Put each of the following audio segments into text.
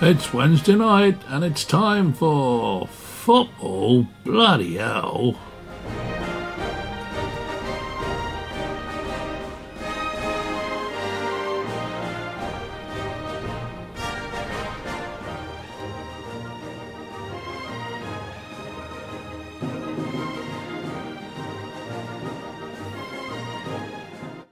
It's Wednesday night and it's time for football. Bloody hell.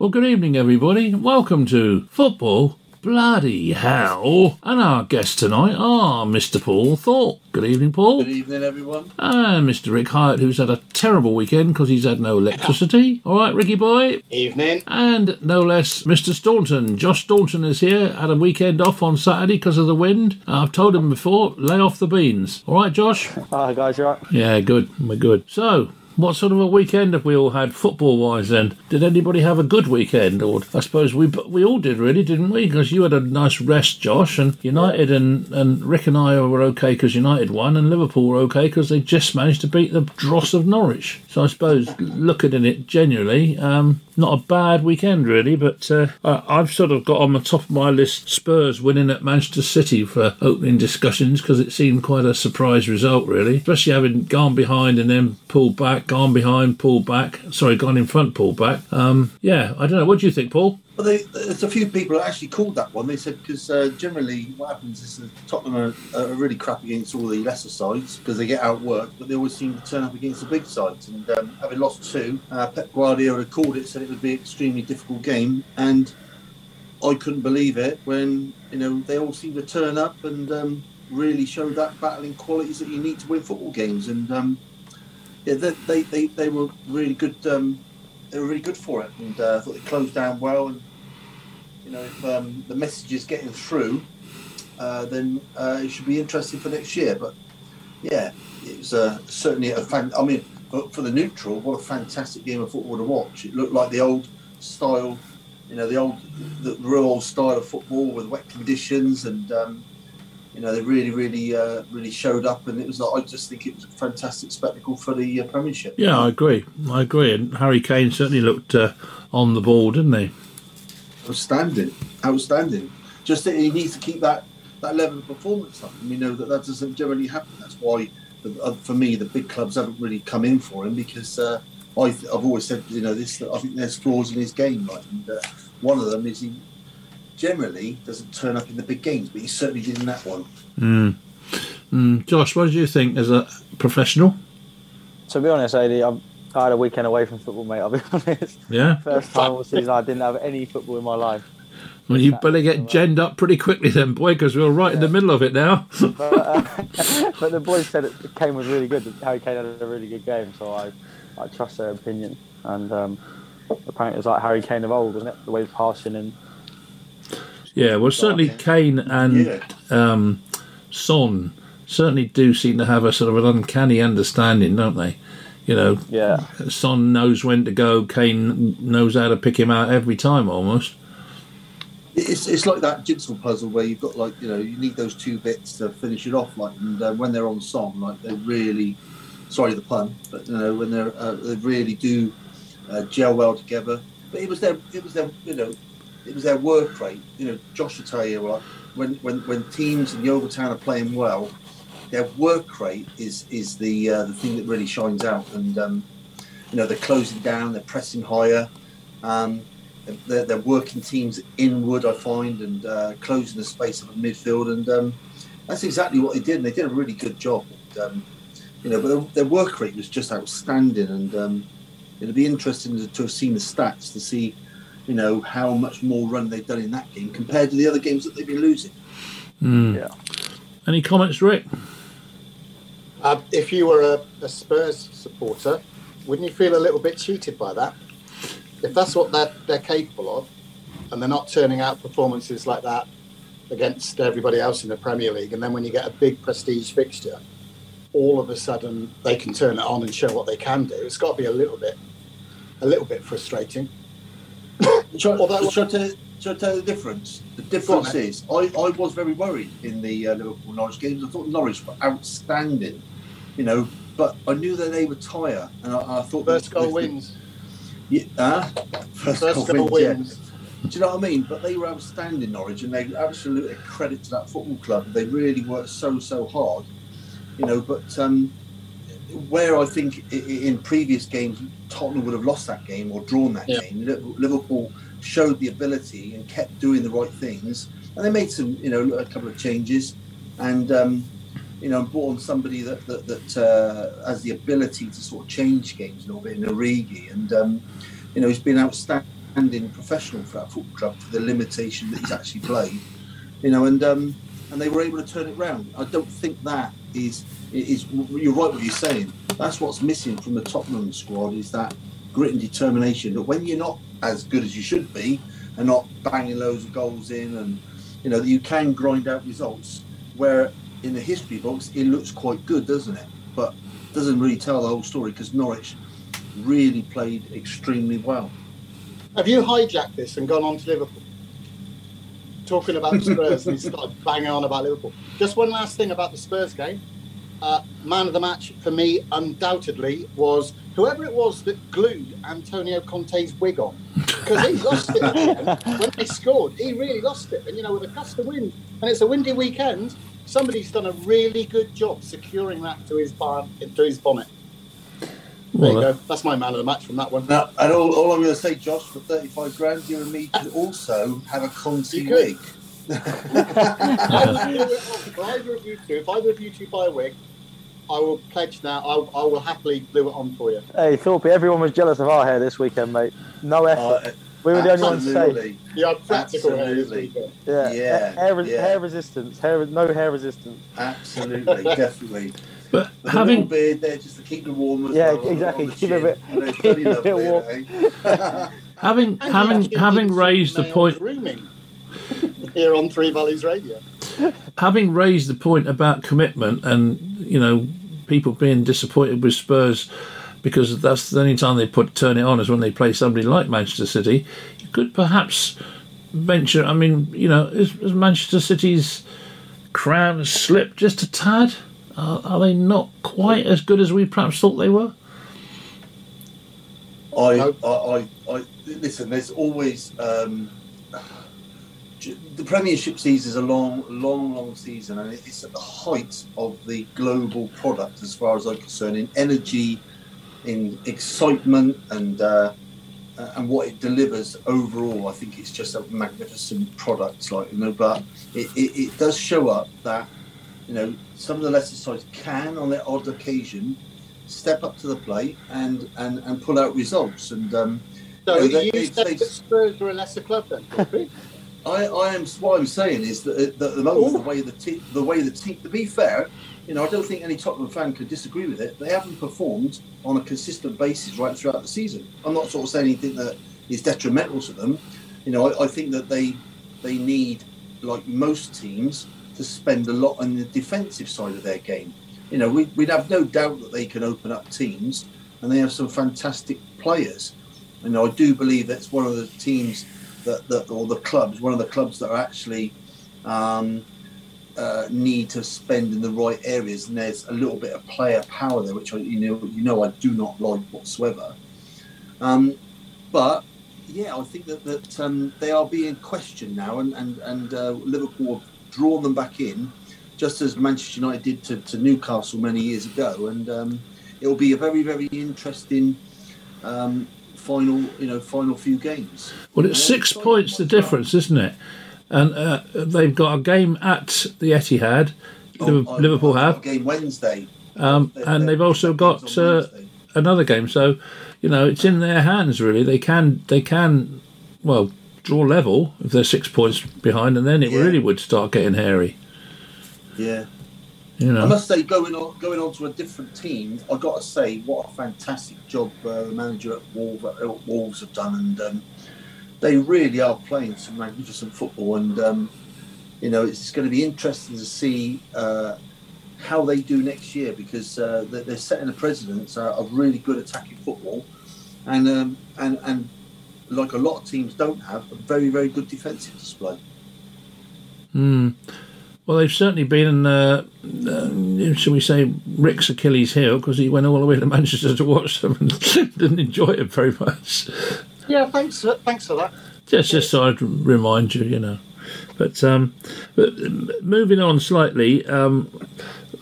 Well, good evening, everybody. Welcome to Football Bloody Hell. And our guests tonight are Mr. Paul Thorpe. Good evening, Paul. Good evening, everyone. And Mr. Rick Hyatt, who's had a terrible weekend because he's had no electricity. All right, Ricky boy. Evening. And no less, Mr. Staunton. Josh Staunton is here. Had a weekend off on Saturday because of the wind. I've told him before, lay off the beans. All right, Josh? Hi guys, you right? Yeah, good. We're good. So, what sort of a weekend have we all had football wise then? Did anybody have a good weekend? Or I suppose we we all did really, didn't we? Because you had a nice rest, Josh, and United and, and Rick and I were okay because United won, and Liverpool were okay because they just managed to beat the dross of Norwich. So I suppose looking at it generally, um, not a bad weekend really, but uh, I've sort of got on the top of my list Spurs winning at Manchester City for opening discussions because it seemed quite a surprise result really, especially having gone behind and then pulled back, gone behind, pulled back. Sorry, gone in front, pulled back. Um, yeah, I don't know. What do you think, Paul? Well, they, there's a few people that actually called that one. They said because uh, generally what happens is that Tottenham are, are really crap against all the lesser sides because they get outworked, but they always seem to turn up against the big sides. And um, having lost two, uh, Pep Guardiola called it, said it would be an extremely difficult game, and I couldn't believe it when you know they all seemed to turn up and um, really show that battling qualities that you need to win football games. And um, yeah, they, they, they, they were really good. Um, they were really good for it, and uh, I thought they closed down well. And you know, if um, the message is getting through, uh, then uh, it should be interesting for next year. But yeah, it was uh, certainly a fan. I mean, for, for the neutral, what a fantastic game of football to watch. It looked like the old style, you know, the old, the real old style of football with wet conditions, and um, you know, they really, really, uh, really showed up. And it was, like, I just think it was a fantastic spectacle for the uh, Premiership. Yeah, I agree. I agree. And Harry Kane certainly looked uh, on the ball, didn't he? Outstanding, outstanding. Just that he needs to keep that that level of performance up, and we know that that doesn't generally happen. That's why, the, uh, for me, the big clubs haven't really come in for him because uh, I, I've always said, you know, this. I think there's flaws in his game, right? And uh, one of them is he generally doesn't turn up in the big games, but he certainly did in that one. Mm. Mm. Josh, what did you think as a professional? To be honest, AD, I'm, I had a weekend away from football, mate. I'll be honest. Yeah? First time all season I didn't have any football in my life. Well, you better get genned up pretty quickly then, boy, because we're right in the middle of it now. But, uh, but the boys said it, Kane was really good. Harry Kane had a really good game, so I, I trust their opinion. And um, apparently it was like Harry Kane of old, wasn't it? The way he was passing and Yeah, well, certainly Kane and Yeah. um, Son certainly do seem to have a sort of an uncanny understanding, don't they? You know, yeah, Son knows when to go, Kane knows how to pick him out every time almost. It's, it's like that jigsaw puzzle where you've got like you know you need those two bits to finish it off like and uh, when they're on song like they really sorry the pun but you know when they're uh, they really do uh, gel well together but it was their it was their you know it was their work rate you know Josh will tell you like when when when teams in Yeovil Town are playing well their work rate is is the uh, the thing that really shines out and um, you know they're closing down they're pressing higher um, they're, they're working teams inward, I find, and uh, closing the space of the midfield, and um, that's exactly what they did. And they did a really good job. And, um, you know, but their, work rate was just outstanding, and um, it'd be interesting to, to have seen the stats to see, you know, how much more run they've done in that game compared to the other games that they've been losing. Mm. yeah. Any comments, Rick? Uh, if you were a, a Spurs supporter, wouldn't you feel a little bit cheated by that? If that's what they're, they're capable of, and they're not turning out performances like that against everybody else in the Premier League, and then when you get a big prestige fixture, all of a sudden they can turn it on and show what they can do. It's got to be a little bit, a little bit frustrating. Shall, Although- shall I tell, shall I tell you the difference? The difference is, I, I was very worried in the uh, Liverpool Norwich games. I thought Norwich were outstanding, you know, but I knew that they would tire, and I, I thought First that- goal that- wins. Yeah, uh, first, First goal, goal wins. yeah. Do you know what I mean? But they were outstanding, Norwich, and they absolutely credit to that football club. They really worked so so hard, you know. But um, where I think in previous games Tottenham would have lost that game or drawn that Yeah. game, Liverpool showed the ability and kept doing the right things, and they made some, you know, a couple of changes, and um, you know, brought on somebody that that, that uh, has the ability to sort of change games a little bit in Origi, and um, you know, he's been outstanding professional for that football club for the limitation that he's actually played, you know, and um, and they were able to turn it round. I don't think that is is you're right what you're saying. That's what's missing from the Tottenham squad is that grit and determination. That when you're not as good as you should be and not banging loads of goals in, and you know you can grind out results. Where in the history books it looks quite good, doesn't it? But doesn't really tell the whole story because Norwich really played extremely well. Have you hijacked this and gone on to Liverpool? Talking about the Spurs and he started banging on about Liverpool. Just one last thing about the Spurs game. Uh, man of the match for me, undoubtedly, was whoever it was that glued Antonio Conte's wig on. Because he lost it when they scored. He really lost it. And you know, with a gust of wind, and it's a windy weekend, somebody's done a really good job securing that to his bar, to his bonnet. There you uh, go. That's my man of the match from that one. Now, and all, all I'm going to say, Josh, for 35 grand, you and me could also have a Conte You could. wig. I will do either of you two. If either of you two buy a wig, I will pledge now. I, I will happily glue it on for you. Hey, Thorpe, everyone was jealous of our hair this weekend, mate. No effort. Uh, we were the only ones safe. absolutely. You have practical hair Absolutely. weekend. Yeah, Yeah, hair, yeah. hair resistance, hair, no hair resistance. Absolutely, definitely. But With a little having beard there just to keep them warm as Yeah, well. exactly, keep it a bit- You know, it's keep a bit lovely, eh? having And having having raised the point here on Three Valleys Radio. having raised the point about commitment and you know people being disappointed with Spurs because that's the only time they put turn it on is when they play somebody like Manchester City. You could perhaps venture. I mean, you know, is, is Manchester City's crown slipped just a tad? Are, are they not quite as good as we perhaps thought they were? I, I, I, I, listen. There's always um, the Premiership season is a long, long, long season, and it's at the height of the global product, as far as I'm concerned, in energy, in excitement, and uh, uh, and what it delivers overall. I think it's just a magnificent product, like you know. But it, it, it does show up that you know some of the lesser sides can, on their odd occasion, step up to the plate and and, and pull out results. And um, So Yeah, they- you they- said they- that Spurs were a lesser club then? I, I am what I'm saying is that at the moment the way the team the way the team to be fair, you know I don't think any Tottenham fan could disagree with it. They haven't performed on a consistent basis right throughout the season. I'm not sort of saying anything that is detrimental to them. You know I, I think that they they need like most teams to spend a lot on the defensive side of their game. You know we, we'd have no doubt that they can open up teams and they have some fantastic players. You know I do believe that's one of the teams that, that or the clubs, one of the clubs that are actually um, uh, need to spend in the right areas, and there's a little bit of player power there, which I, you know, you know, I do not like whatsoever. Um, but yeah, I think that that um, they are being questioned now, and and and uh, Liverpool drawn them back in, just as Manchester United did to, to Newcastle many years ago, and um, it will be a very very interesting. Um, final you know final few games Well, it's Yeah, six it's points the difference, isn't it? And uh, they've got a game at the Etihad. Oh, oh, Liverpool oh, have, game Wednesday, um, and they- they've also got uh, another game. So, you know, it's in their hands really. They can they can well draw level if they're six points behind, and then it Yeah. really would start getting hairy. Yeah, You know. I must say, going on going on to a different team, I got to say, what a fantastic job uh, the manager at Wolves, at Wolves have done, and um, they really are playing some magnificent football. And um, you know, it's going to be interesting to see uh, how they do next year because uh, they're they're setting a precedence uh, of really good attacking football, and um, and and like a lot of teams don't have a very very good defensive display. Hmm. Well, they've certainly been, uh, uh, shall we say, Rick's Achilles heel because he went all the way to Manchester to watch them and didn't enjoy it very much. Yeah, thanks. For, thanks for that. Just, just so I'd remind you, you know. But, um, but moving on slightly, um,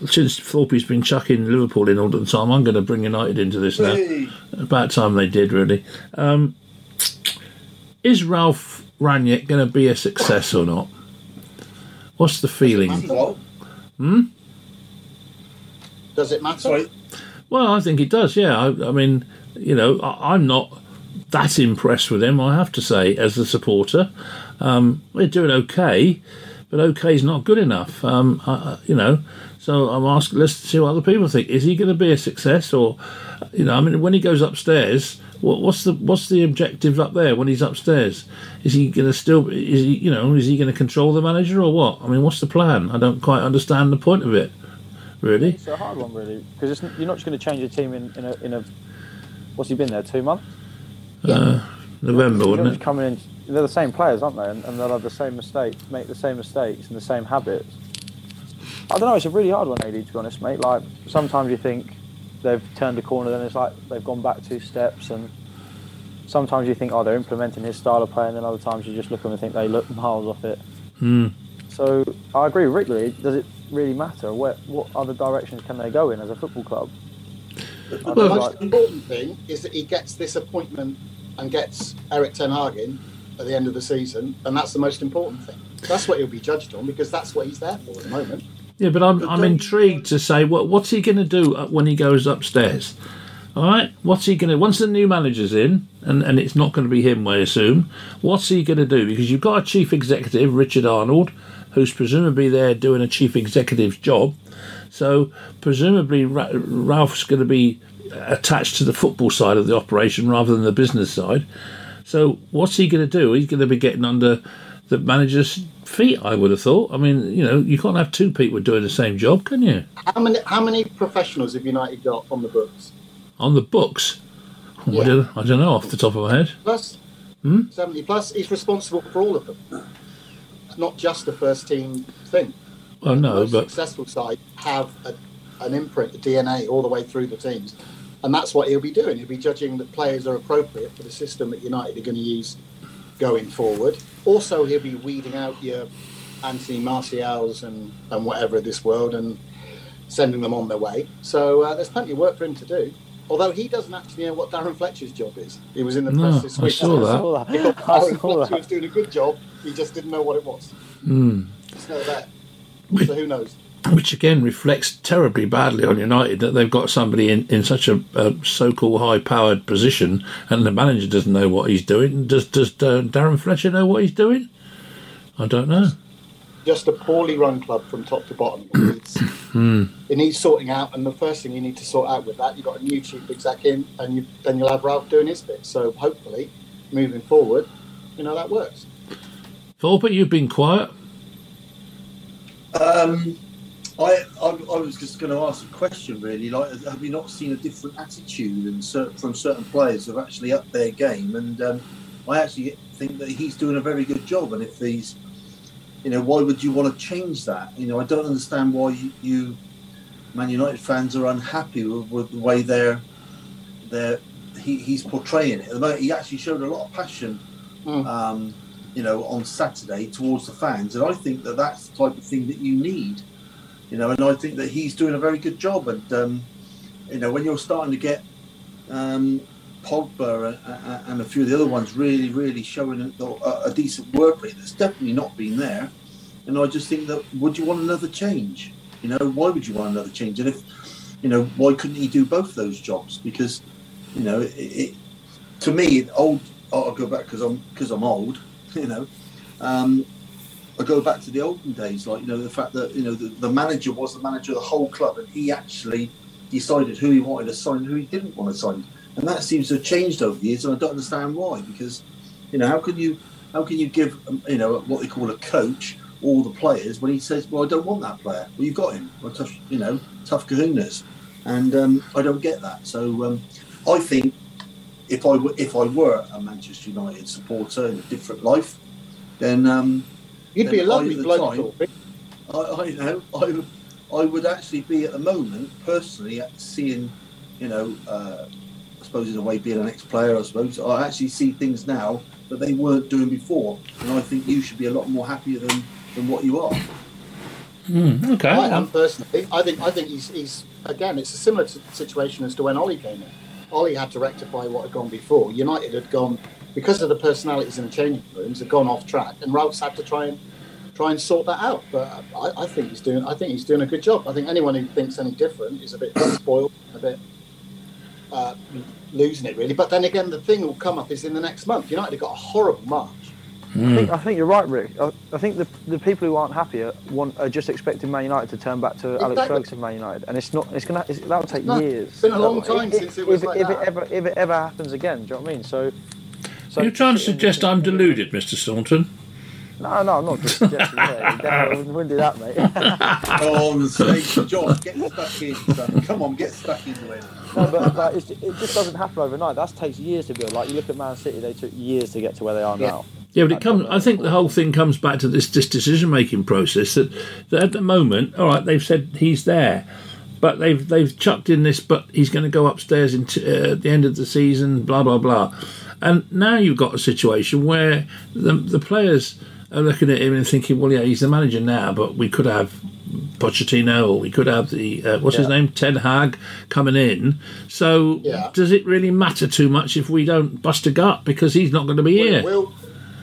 since Thorpe's been chucking Liverpool in all the time, I'm going to bring United into this now. Hey, About time they did, really. Um, is Ralph Rangnick going to be a success or not? What's the feeling? what? Does it matter? Sorry. Well, I think it does. Yeah, I, I mean, you know, I, I'm not that impressed with him. I have to say, as a supporter, um, they're doing okay, but okay is not good enough. Um, I, I- you know, so I'm asking. Let's see what other people think. Is he going to be a success, or, you know, I mean, when he goes upstairs, what, what's the what's the objective up there when he's upstairs? Is he going to still? Is he, you know, is he going to control the manager or what? I mean, what's the plan? I don't quite understand the point of it. Really? It's a hard one, really, because you're not just going to change your team in, in a in a. What's he been there? Two months. Uh, November, You're wasn't it? coming in. They're the same players, aren't they? And, and they'll have the same mistakes, make the same mistakes and the same habits. I don't know. It's a really hard one, AD. To be honest, mate. Like sometimes you think they've turned a corner, then it's like they've gone back two steps, and sometimes you think, oh, they're implementing his style of play, and then other times you just look at them and think they look miles off it. Hmm. So I agree with Rick. Really, does it really matter? Where, what other directions can they go in as a football club? I The most like- important thing is that he gets this appointment and gets Erik Ten Hag in at the end of the season, and that's the most important thing. That's what he'll be judged on because that's what he's there for at the moment. Yeah, but I'm, But I'm intrigued to say what what's he going to do uh, when he goes upstairs? All right, what's he going to once the new manager's in, and, and it's not going to be him, I assume. What's he going to do? Because you've got a chief executive, Richard Arnold, who's presumably there doing a chief executive's job. So presumably Ra- Ralph's going to be attached to the football side of the operation rather than the business side. So what's he going to do? He's going to be getting under the manager's feet. I would have thought. I mean, you know, you can't have two people doing the same job, can you? How many how many professionals have United got on the books? On the books, I, Yeah. don't, I don't know off the top of my head. Plus, Hmm? 70 plus. He's responsible for all of them. It's Not just the first team thing. Well, no, Most but successful side have a, an imprint, a DNA all the way through the teams. And that's what he'll be doing. He'll be judging that players are appropriate for the system that United are going to use going forward. Also, he'll be weeding out your Anthony Martials and, and whatever of this world and sending them on their way. So uh, there's plenty of work for him to do. Although he doesn't actually know what Darren Fletcher's job is. He was in the No, press this I week. saw that. I saw He that. I Darren saw Fletcher that. was doing a good job. He just didn't know what it was. hmm, It's not that. So who knows? Which again reflects terribly badly on United that they've got somebody in, in such a, a so-called high-powered position, and the manager doesn't know what he's doing. Does does uh, Darren Fletcher know what he's doing? I don't know. just a poorly run club from top to bottom. It needs, it needs sorting out, and the first thing you need to sort out with that, you've got a new chief exec in, and you then you'll have Ralph doing his bit. So hopefully, moving forward, you know that works. Thorpe, you've been quiet. Um, I, I I was just going to ask a question really. Like, have you not seen a different attitude and certain, from certain players who've actually upped their game? And um, I actually think that he's doing a very good job. And if he's, you know, why would you want to change that? You know, I don't understand why you, you Man United fans are unhappy with, with the way they're they're he, he's portraying it. At the moment, he actually showed a lot of passion. Mm. Um, you know, on Saturday towards the fans, and I think that that's the type of thing that you need you know, and I think that he's doing a very good job. And um, you know, when you're starting to get um, Pogba and, a few of the other ones really, really showing a, a decent work rate that's definitely not been there, and I just think that would you want another change? You know, why would you want another change? And if you know, why couldn't he do both those jobs? Because you know, it, it to me, old. I'll go back because I'm because I'm old. You know. Um, I go back to the olden days, like you know the fact that you know the, the manager was the manager of the whole club, and he actually decided who he wanted to sign, who he didn't want to sign, and that seems to have changed over the years, and I don't understand why. Because you know how can you how can you give um, you know what they call a coach all the players when he says, well, I don't want that player. Well, you've got him. Well, tough, you know, tough kahunas, and um, I don't get that. So um, I think if I were, if I were a Manchester United supporter in a different life, then. Um, You'd be a Then lovely either bloke, time- Thorpe. I, I know I, would- I would actually be at the moment personally at seeing, you know, uh, I suppose in a way being an ex-player, I suppose I actually see things now that they weren't doing before, and I think you should be a lot more happier than than what you are. Mm, okay. I am personally. I think I think he's, he's again. It's a similar situation as to when Ollie came in. Ollie had to rectify what had gone before. United had gone because of the personalities in the changing rooms have gone off track, and Ralph's had to try and try and sort that out. But I, I think he's doing. I think he's doing a good job. I think anyone who thinks any different is a bit spoiled, a bit uh, losing it really. But then again, the thing will come up is in the next month. United have got a horrible March. I think, I think you're right, Rick. I, I think the the people who aren't happy are, want, are just expecting Man United to turn back to Alex Ferguson Man United, and it's not. It's gonna. It's, that'll take No, years. it's been a long time If- since it was if, like if that. it ever if it ever happens again. Do you know what I mean? So. So You're trying to suggest I'm deluded, Mr. Staunton. No, no, I'm not just suggesting. yeah, you definitely wouldn't do that, mate. Oh, mistake, John, get stuck in. son. Come on, get stuck in it. no, but, but it's, it just doesn't happen overnight. That takes years to build. Like you look at Man City, they took years to get to where they are Yeah. now. Yeah, but it comes. I think the whole thing comes back to this, this decision-making process. That, that at the moment, all right, they've said he's there, but they've they've chucked in this. But he's going to go upstairs in t- uh, at the end of the season. Blah blah blah. And now you've got a situation where the the players are looking at him and thinking, well, yeah, he's the manager now, but we could have Pochettino or we could have the uh, what's his name, Ten Hag, coming in. So Yeah. does it really matter too much if we don't bust a gut because he's not going to be here? Will,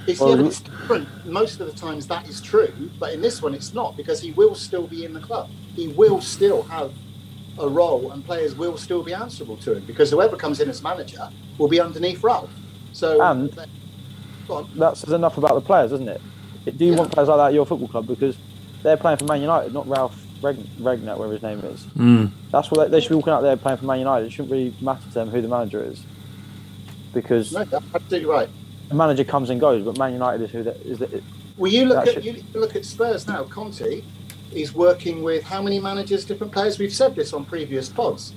it's, Well, yeah, it's different. Most of the times that is true, but in this one it's not because he will still be in the club. He will still have a role, and players will still be answerable to him because whoever comes in as manager will be underneath Ralph. So, And- go. That says enough about the players, doesn't it? Do you Yeah. want players like that at your football club because they're playing for Man United, not Ralph Reg- Regner, whatever his name is. Mm. That's what they, they should be walking out there playing for Man United. It shouldn't really matter to them who the manager is, because No, absolutely right. the manager comes and goes, but Man United is who the, is the, Well, you look That at should- you look at Spurs now. Conte is working with how many managers, different players? We've said this on previous pods.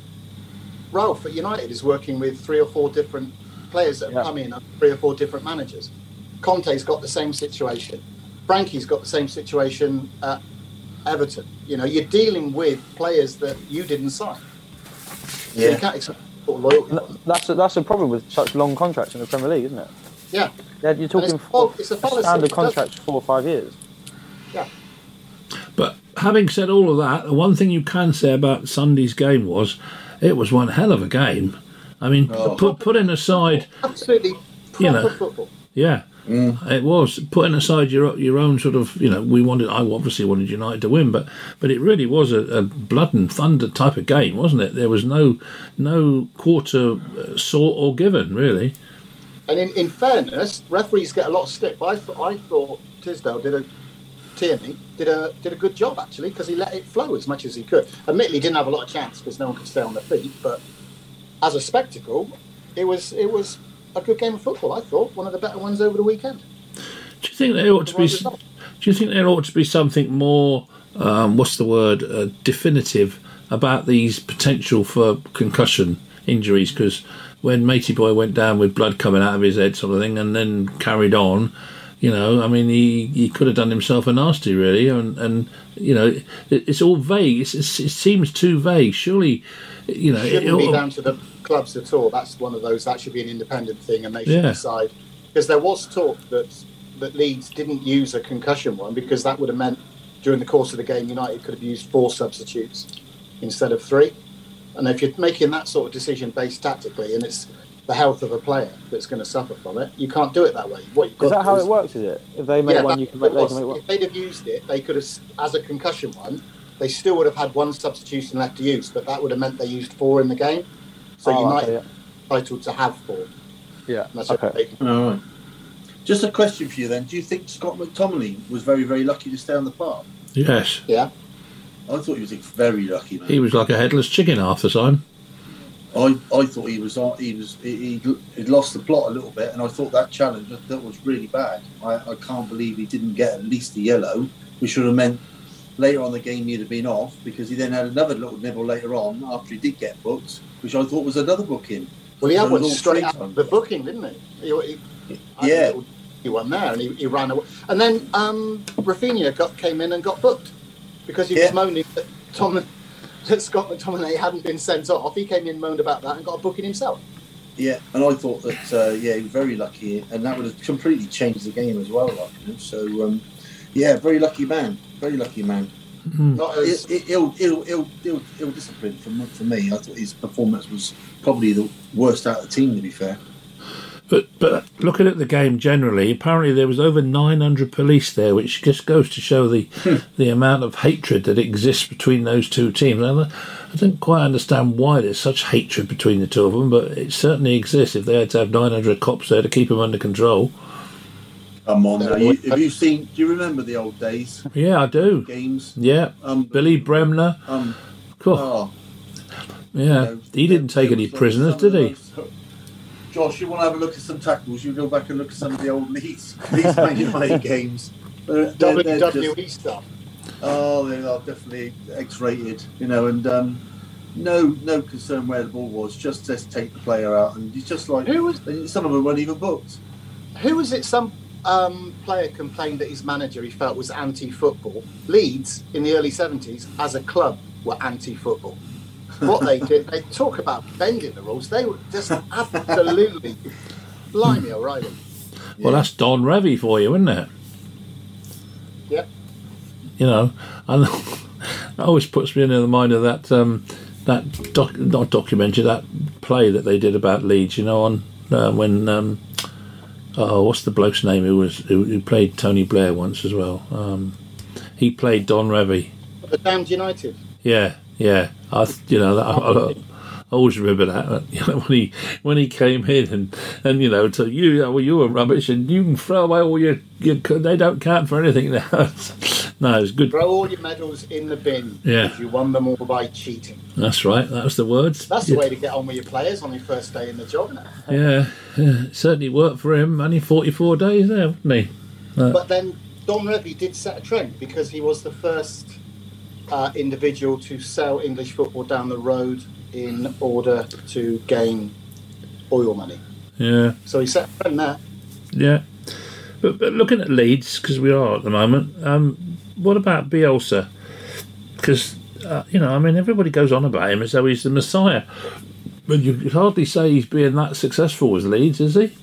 Ralph at United is working with three or four different players that have Yeah. come in under three or four different managers. Conte's got the same situation. Frankie's got the same situation at Everton. You know, you're dealing with players that you didn't sign. So you can't expect loyalty. That's a, that's a problem with such long contracts in the Premier League, isn't it? Yeah, Yeah, you're talking it's a four, fal- it's a fallacy. standard It does- four or five years. yeah. But having said all of that, the one thing you can say about Sunday's game was it was one hell of a game. I mean, Oh. put putting aside, Absolutely proper You know. football. yeah, it was putting aside your your own sort of, you know, we wanted, I obviously wanted United to win, but but it really was a, a blood and thunder type of game, wasn't it? There was no no quarter uh, sought or given, really. And in, in fairness, referees get a lot of stick. But I, th- I thought Tisdale did a Tierney did a did a good job actually because he let it flow as much as he could. Admittedly, he didn't have a lot of chance because no one could stay on their feet. But as a spectacle, it was it was a good game of football. I thought one of the better ones over the weekend. Do you think there ought to be? Do you think there ought to be something more? Um, what's the word? Uh, definitive about these potential for concussion injuries? Because when Matey Boy went down with blood coming out of his head, sort of thing, and then carried on, you know, I mean, he, he could have done himself a nasty, really, and and you know, it, it's all vague. It's, it's, it seems too vague. Surely, you know, It it, be down to the clubs at all. That's one of those that should be an independent thing, and they should Yeah. decide. Because there was talk that that Leeds didn't use a concussion one because that would have meant during the course of the game United could have used four substitutes instead of three. And if you're making that sort of decision based tactically, and it's the health of a player that's going to suffer from it, you can't do it that way. What you've got Is that to how it works? Is it? If they make yeah, one, you can make, it they can make one. If they'd have used it, they could have, as a concussion one, they still would have had one substitution left to use, but that would have meant they used four in the game. So Oh, United okay, are entitled to have four. yeah. And that's Okay. what they can- All right. Just a question for you then. Do you think Scott McTominay was very, very lucky to stay on the park? yes, Yeah. I thought he was very lucky, man. he was like a headless chicken half the time. I, I thought he was uh, he was he, he he'd lost the plot a little bit, and I thought that challenge that was really bad. I, I can't believe he didn't get at least a yellow, which would have meant later on the game he'd have been off because he then had another little nibble later on after he did get booked, which I thought was another booking. Well, he had So one straight out the booking, didn't he? he, he Yeah. He won there, and he, he ran away. And then um, Raphinha got came in and got booked because he Yeah. was moaning that Tom that Scott McTominay hadn't been sent off. He came in, moaned about that, and got a booking himself. Yeah, and I thought that uh, yeah, he was very lucky, and that would have completely changed the game as well. Like, you know? So um, yeah, very lucky man, very lucky man. Hmm. Not It, it, ill, ill, ill, ill, ill discipline for, for me. I thought his performance was probably the worst out of the team. To be fair, But but looking at the game generally, apparently there was over 900 police there, which just goes to show the hmm. the amount of hatred that exists between those two teams. And I I don't quite understand why there's such hatred between the two of them, but it certainly exists. If they had to have 900 cops there to keep them under control, come on. Now, you, have you seen? Do you remember the old days yeah, I do. games? Yeah, Um, Billy Bremner. Um, Cool. oh, Yeah, you know, he didn't take any prisoners, did he? Josh, you want to have a look at some tackles? You go back and look at some of the old Leeds, Leeds Man United games. They're- they're- they're just- WWE stuff. Oh, they are definitely X-rated, you know, and um, no, no concern where the ball was. Just just take the player out, and it's just like Who was some of them weren't even booked. who was it? Some um, player complained that his manager he felt was anti-football. Leeds in the early seventies, as a club, were anti-football. What they did, they talk about bending the rules. They were just absolutely blimey O'Reilly. Well, that's Don Revie for you, isn't it? Yep. You know, and that always puts me in the mind of that um, that doc, not documentary, that play that they did about Leeds. You know, on uh, when um, oh, what's the bloke's name who was who, who played Tony Blair once as well? Um, he played Don Revie. The damned United. Yeah, yeah. I, you know, that, I, I always remember that uh, you know, when he when he came in and and you know, to you, well, you were rubbish, and you can throw away all your, your they don't count for anything now. no, it's good. Throw all your medals in the bin. Yeah. You won them all by cheating. That's right. That was the words. That's the yeah. way to get on with your players on your first day in the job. Yeah, yeah, certainly worked for him. Only forty four days there, wasn't he? But then Don Revie did set a trend because he was the first uh, individual to sell English football down the road in order to gain oil money. Yeah. So he set a trend there. Yeah. But, but looking at Leeds, because we are at the moment, um, what about Bielsa? Because, uh, you know, I mean, everybody goes on about him as though he's the Messiah. But you could hardly say he's being that successful with Leeds, is he?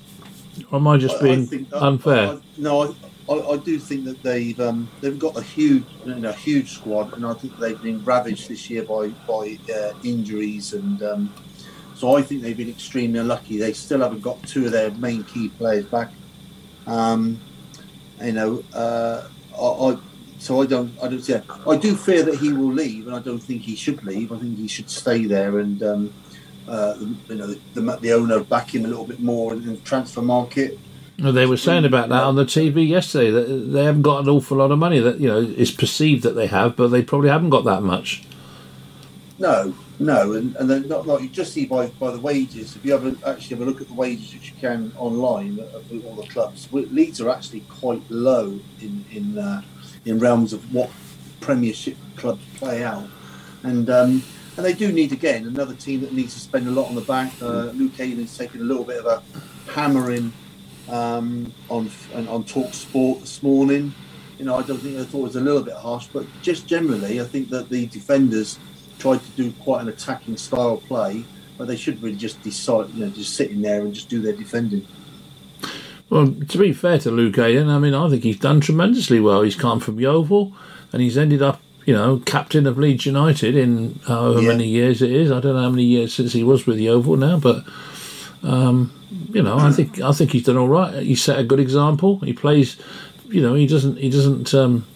Or am I just I- I being think- I- unfair? I- no, I, I, do think that they've um, they've got a huge, you know, huge squad, and I think they've been ravaged this year by by uh, injuries, and um, so I think they've been extremely unlucky. They still haven't got two of their main key players back. Um, you know, uh, I, I so I don't I don't it. I do fear that he will leave, and I don't think he should leave. I think he should stay there and. Um, uh, you know, the, the, the owner back him a little bit more in the transfer market. They were saying about that on the TV yesterday that they haven't got an awful lot of money. That you know, it's perceived that they have, but they probably haven't got that much. No, no, and, and then not like you just see by, by the wages. If you have a, actually have a look at the wages which you can online of all the clubs, Leeds are actually quite low in in uh, in realms of what Premiership clubs play out, and um, and they do need again another team that needs to spend a lot on the back. Uh, Luke Ayling's taken a little bit of a hammering um, on on, on Talk Sport this morning. You know, I don't think I thought it was a little bit harsh, but just generally, I think that the defenders tried to do quite an attacking style play, but they should really just decide, you know, just sit in there and just do their defending. Well, to be fair to Luke Ayling, I mean, I think he's done tremendously well. He's come from Yeovil, and he's ended up, you know, captain of Leeds United in however Yeah. many years it is. I don't know how many years since he was with Yeovil now, but um, you know, I think I think he's done all right. He set a good example. He plays, you know, he doesn't he doesn't um,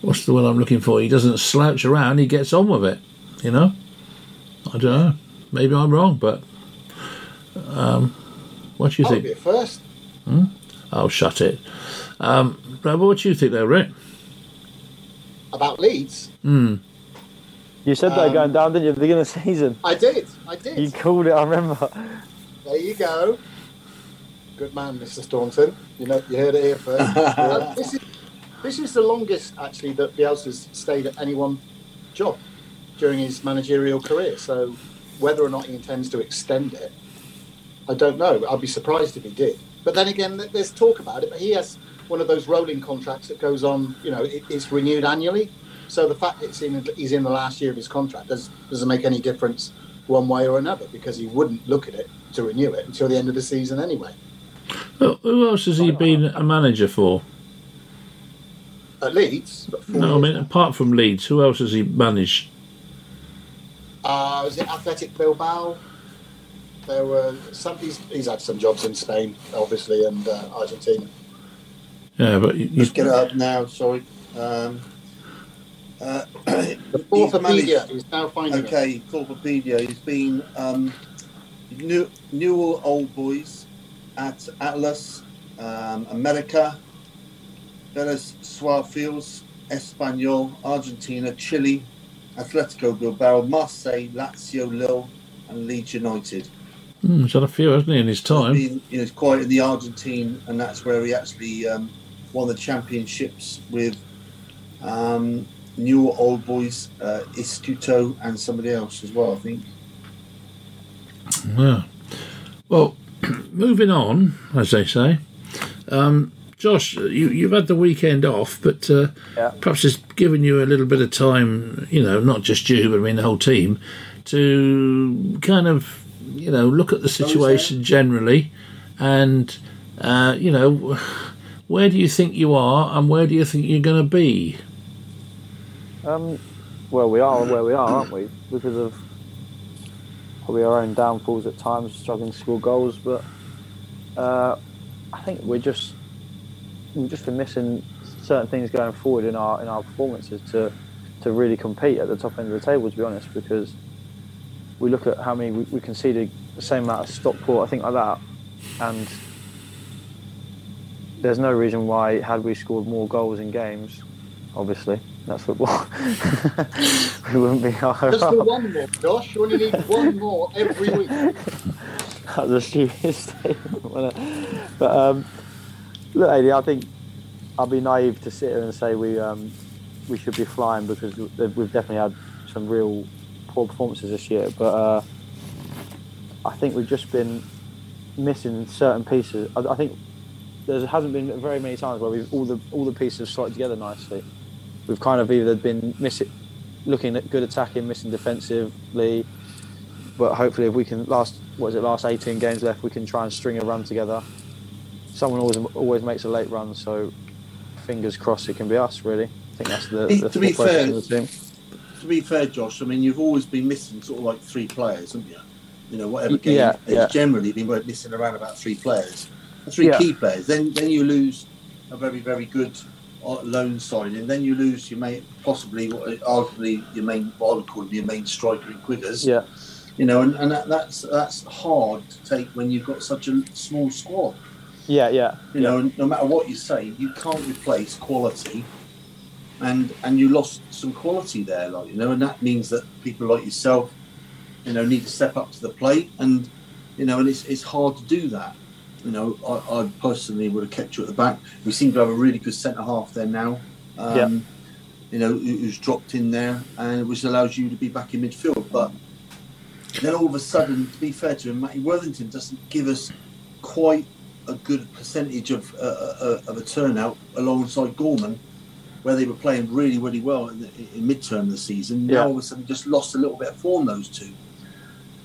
what's the word I'm looking for? He doesn't slouch around. He gets on with it. You know, I don't know. Maybe I'm wrong, but um, what do you That would think? be a first. Oh, shut it. Um, but what do you think, though, Rick? About Leeds, Hmm. You said they're Um, going down, didn't you, at the beginning of the season? I did. I did. You called it, I remember. There you go. Good man, Mr. Staunton. You know, you heard it here first. Uh, this is this is the longest actually that Bielsa's stayed at any one job during his managerial career. So whether or not he intends to extend it, I don't know. I'd be surprised if he did. But then again, there's talk about it. But he has one of those rolling contracts that goes on. You know, it, it's renewed annually. So the fact it's in he's in the last year of his contract does doesn't make any difference one way or another because he wouldn't look at it to renew it until the end of the season anyway. Who who else has he been a manager for? At Leeds, but No, I mean now. apart from Leeds, who else has he managed? Uh, was it Athletic Bilbao? There were some. He's, he's had some jobs in Spain, obviously, and uh, Argentina. Yeah, but you, Let's get it up now. Sorry. Um, uh, The he's Orthopedia is now finding it. Okay, Corpopedia. He's been um, New, Newell Old Boys at Atlas, um, America, Vélez Sarsfields, Espanyol, Argentina, Chile, Atletico Bilbao, Marseille, Lazio, Lille, and Leeds United. hmm, he's had a few, hasn't he, in his time? He's been, you know, he's quite in the Argentine, and that's where he actually um, won the championships with um, Newell Old Boys, uh, Instituto, and somebody else as well, I think. Yeah. Well, moving on, as they say. Um, Josh, you, you've had the weekend off, but uh, Yeah. perhaps it's given you a little bit of time, you know, not just you, but I mean the whole team, to kind of, you know, look at the situation generally and, uh, you know, where do you think you are and where do you think you're going to be? Um, well, we are where we are, aren't we? Because of probably our own downfalls at times, struggling to score goals. But uh, I think we're just we've just been missing certain things going forward in our in our performances to to really compete at the top end of the table. To be honest, because we look at how many we, we conceded the same amount of Stockport, I think like that, and there's no reason why had we scored more goals in games, obviously that's football. we wouldn't be higher Just one more, Josh. You only need one more every week. That was a stupid statement. But um, look, Adi, I think I'd be naive to sit here and say we um, we should be flying because we've definitely had some real poor performances this year. But uh, I think we've just been missing certain pieces. I, I think there hasn't been very many times where we've all the all the pieces have slotted together nicely. We've kind of either been missing, looking at good attacking, missing defensively, but hopefully if we can last what is it last 18 games left we can try and string a run together someone always always makes a late run so fingers crossed it can be us really i think that's the, the to be fair- of the team To be fair, Josh, I mean, you've always been missing sort of like three players, haven't you? You know, whatever game, Yeah, it's yeah. generally been missing around about three players, three Yeah. key players. Then, then you lose a very, very good Uh, loan signing. Then you lose your main, possibly, what- arguably your main, what I would call your main striker in Quiggers. yeah You know, and, and that, that's that's hard to take when you've got such a small squad. yeah yeah You know, and no matter what you say, you can't replace quality, and and you lost some quality there, like you know, and that means that people like yourself, you know, need to step up to the plate, and you know, and it's it's hard to do that. You know, I, I personally would have kept you at the back. We seem to have a really good centre half there now. Um, Yeah. You know, who- who's dropped in there, and which allows you to be back in midfield. But then all of a sudden, to be fair to him, Matty Worthington doesn't give us quite a good percentage of uh, uh, of a turnout alongside Gorman, where they were playing really, really well in, the, in mid-term of the season. Yeah. Now all of a sudden, just lost a little bit of form those two,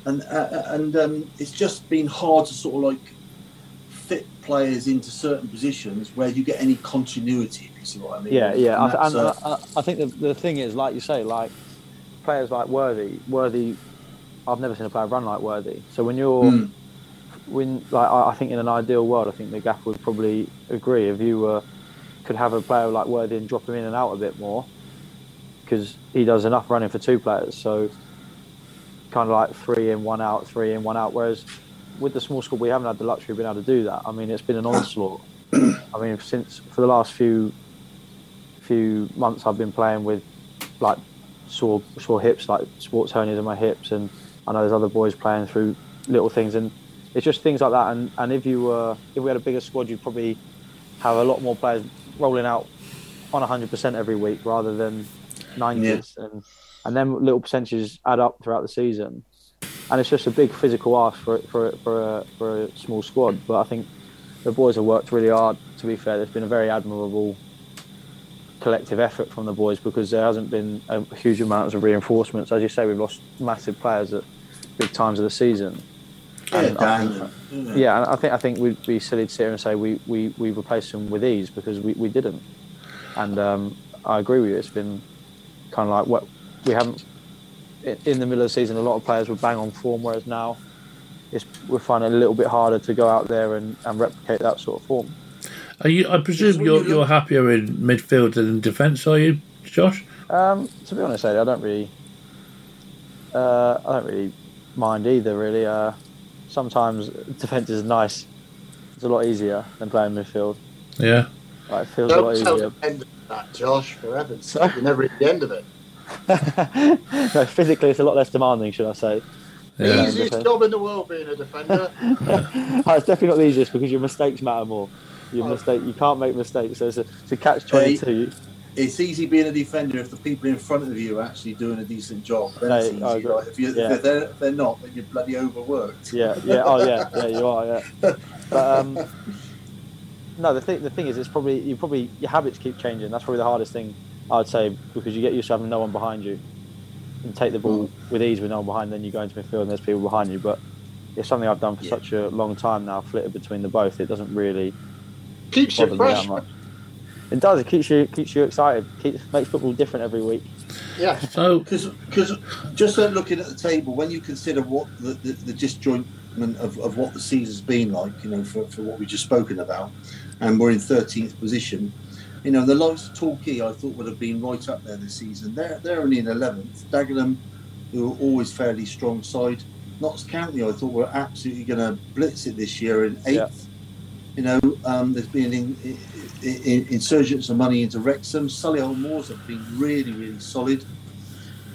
and uh, and um, it's just been hard to sort of like fit players into certain positions where you get any continuity. If you see what I mean? yeah yeah And I, and, uh, I, I think the, the thing is like you say like players like worthy worthy i've never seen a player run like worthy so when you're mm, when like I, think in an ideal world, I think the gaffer would probably agree if you uh, could have a player like Worthy and drop him in and out a bit more because he does enough running for two players. So kind of like three in, one out, three in, one out. Whereas with the small squad, we haven't had the luxury of being able to do that. I mean, it's been an onslaught. I mean, since for the last few few months, I've been playing with like sore sore hips, like sports hernias in my hips, and I know there's other boys playing through little things, and it's just things like that. And, and if you were if we had a bigger squad, you'd probably have a lot more players rolling out on 100% every week rather than 90s, and and then little percentages add up throughout the season. And it's just a big physical ask for for for a, for a small squad. But I think the boys have worked really hard. To be fair, there's been a very admirable collective effort from the boys because there hasn't been a huge amount of reinforcements. As you say, we've lost massive players at big times of the season. Yeah, And I think- yeah. Yeah, and I think I think we'd be silly to sit here and say we, we, we replaced them with ease because we, we didn't. And um, I agree with you. It's been kind of like what we haven't in in the middle of the season. A lot of players were bang on form, whereas now it's we're finding it a little bit harder to go out there and, and replicate that sort of form. Are you? I presume you're you you're happier in midfield than in defence, are you, Josh? Um, to be honest, Eddie, I don't really, uh, I don't really mind either. Really, uh, sometimes defence is nice. It's a lot easier than playing midfield. Yeah. Like, it feels a lot Don't tell easier. the end of that, Josh, for heaven's sake. You're never at the end of it. no, physically, it's a lot less demanding, should I say? Yeah. Easiest defend. job in the world being a defender. Oh, it's definitely not the easiest because your mistakes matter more. Your Oh. mistake, you can't make mistakes. So it's a, it's a catch twenty two. It's easy being a defender if the people in front of you are actually doing a decent job. Then No, it's easy. agree. Like, if, you, Yeah. if, they're, if they're not, then you're bloody overworked. Yeah, yeah, oh yeah, yeah, you are, yeah. But um, no, the thing, the thing is, it's probably you probably your habits keep changing. That's probably the hardest thing I'd say because you get used to having no one behind you and take the ball mm. with ease with no one behind. Then you go into midfield and there's people behind you. But it's something I've done for Yeah. such a long time now, flitted between the both. It doesn't really Keeps you bother me that fresh. It does. It keeps you keeps you excited. Keeps, makes football different every week. Yeah. So Because just looking at the table, when you consider what the, the, the disjointment of, of what the season's been like, you know, for, for what we've just spoken about, and we're in 13th position, you know, the likes of Torquay I thought would have been right up there this season. They're, they're only in 11th. Dagenham, who are always fairly strong side. Notts County I thought were absolutely going to blitz it this year in 8th. Yeah. You know, um, there's been in, in, in, insurgents of money into Wrexham. Solihull Moors have been really, really solid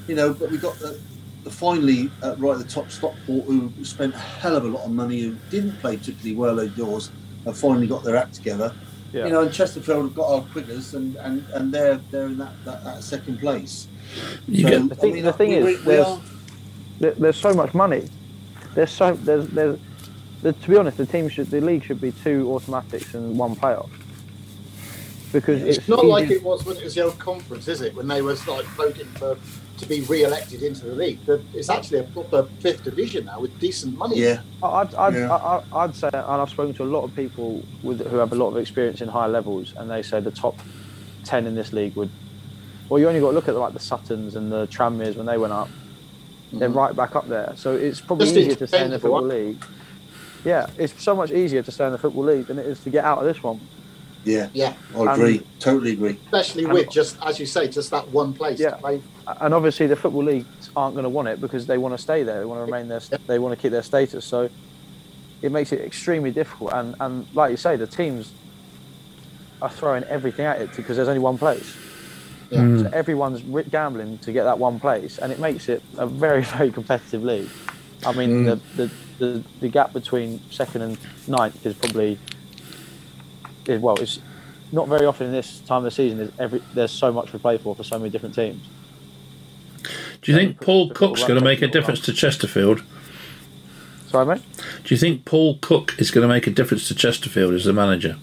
you know, but we got the, the finally uh, right at the top Stockport, who spent a hell of a lot of money, who didn't play particularly well outdoors, have finally got their act together. Yeah. You know, and Chesterfield have got our quiggers, and, and, and they're they're in that, that, that second place. you So, get The thing- I mean, the thing we, is, we, we there's- are, there's so much money. There's so there's there's the, to be honest, the team should the league should be two automatics and one playoff. Because It's, it's, not easy- like it was when it was the old conference, is it? When they were like voting for to be re-elected into the league. The- It's actually a proper fifth division now with decent money. yeah, I'd, I'd, Yeah. I, I- I'd say, and I've spoken to a lot of people with, who have a lot of experience in higher levels, and they say the top ten in this league would. Well, you only got to look at like the Suttons and the Tranmeres when they went up. They're Mhm. right back up there. So it's probably Just easier to stay in the football league. Yeah, it's so much easier to stay in the football league than it is to get out of this one. Yeah, Yeah, I agree, totally agree. especially And- with just as you say, just that one place Yeah. to play. and obviously the football leagues aren't going to want it because they want to stay there. They want to remain there. They want to keep their status. So it makes it extremely difficult. And and like you say, the teams are throwing everything at it because there's only one place. Yeah. Mm. So everyone's gambling to get that one place, and it makes it a very very competitive league. I mean, Mm. the, the, the the gap between second and ninth is probably is well, it's not very often in this time of the season. Is every there's so much to play for for so many different teams. Do you think Paul Cook's going to make a difference to Chesterfield? Sorry, mate. Do you think Paul Cook is going to make a difference to Chesterfield as the manager?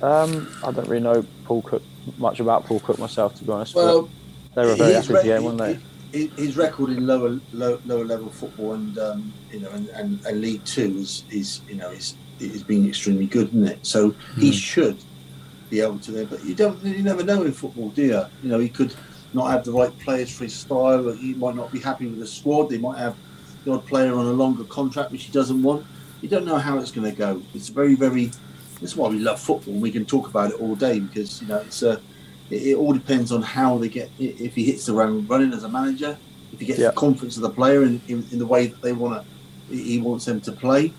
Um, I don't really know Paul Cook much about Paul Cook myself, to be honest. Well, they were very his, active game, weren't they? his- his record in lower low, lower level football and um, you know and, and, and League Two is, is you know is is been extremely good, isn't it? So he Mm. should be able to there, but you don't you never know in football, do you? You know he could not have the right players for his style. Or he might not be happy with the squad. They might have the odd player on a longer contract which he doesn't want. You don't know how it's going to go. It's very very. That's why we love football. and We can talk about it all day because you know it's a it, it all depends on how they get if he hits the ground running as a manager if he gets Yeah. the confidence of the player in, in, in the way that they want to he wants them to play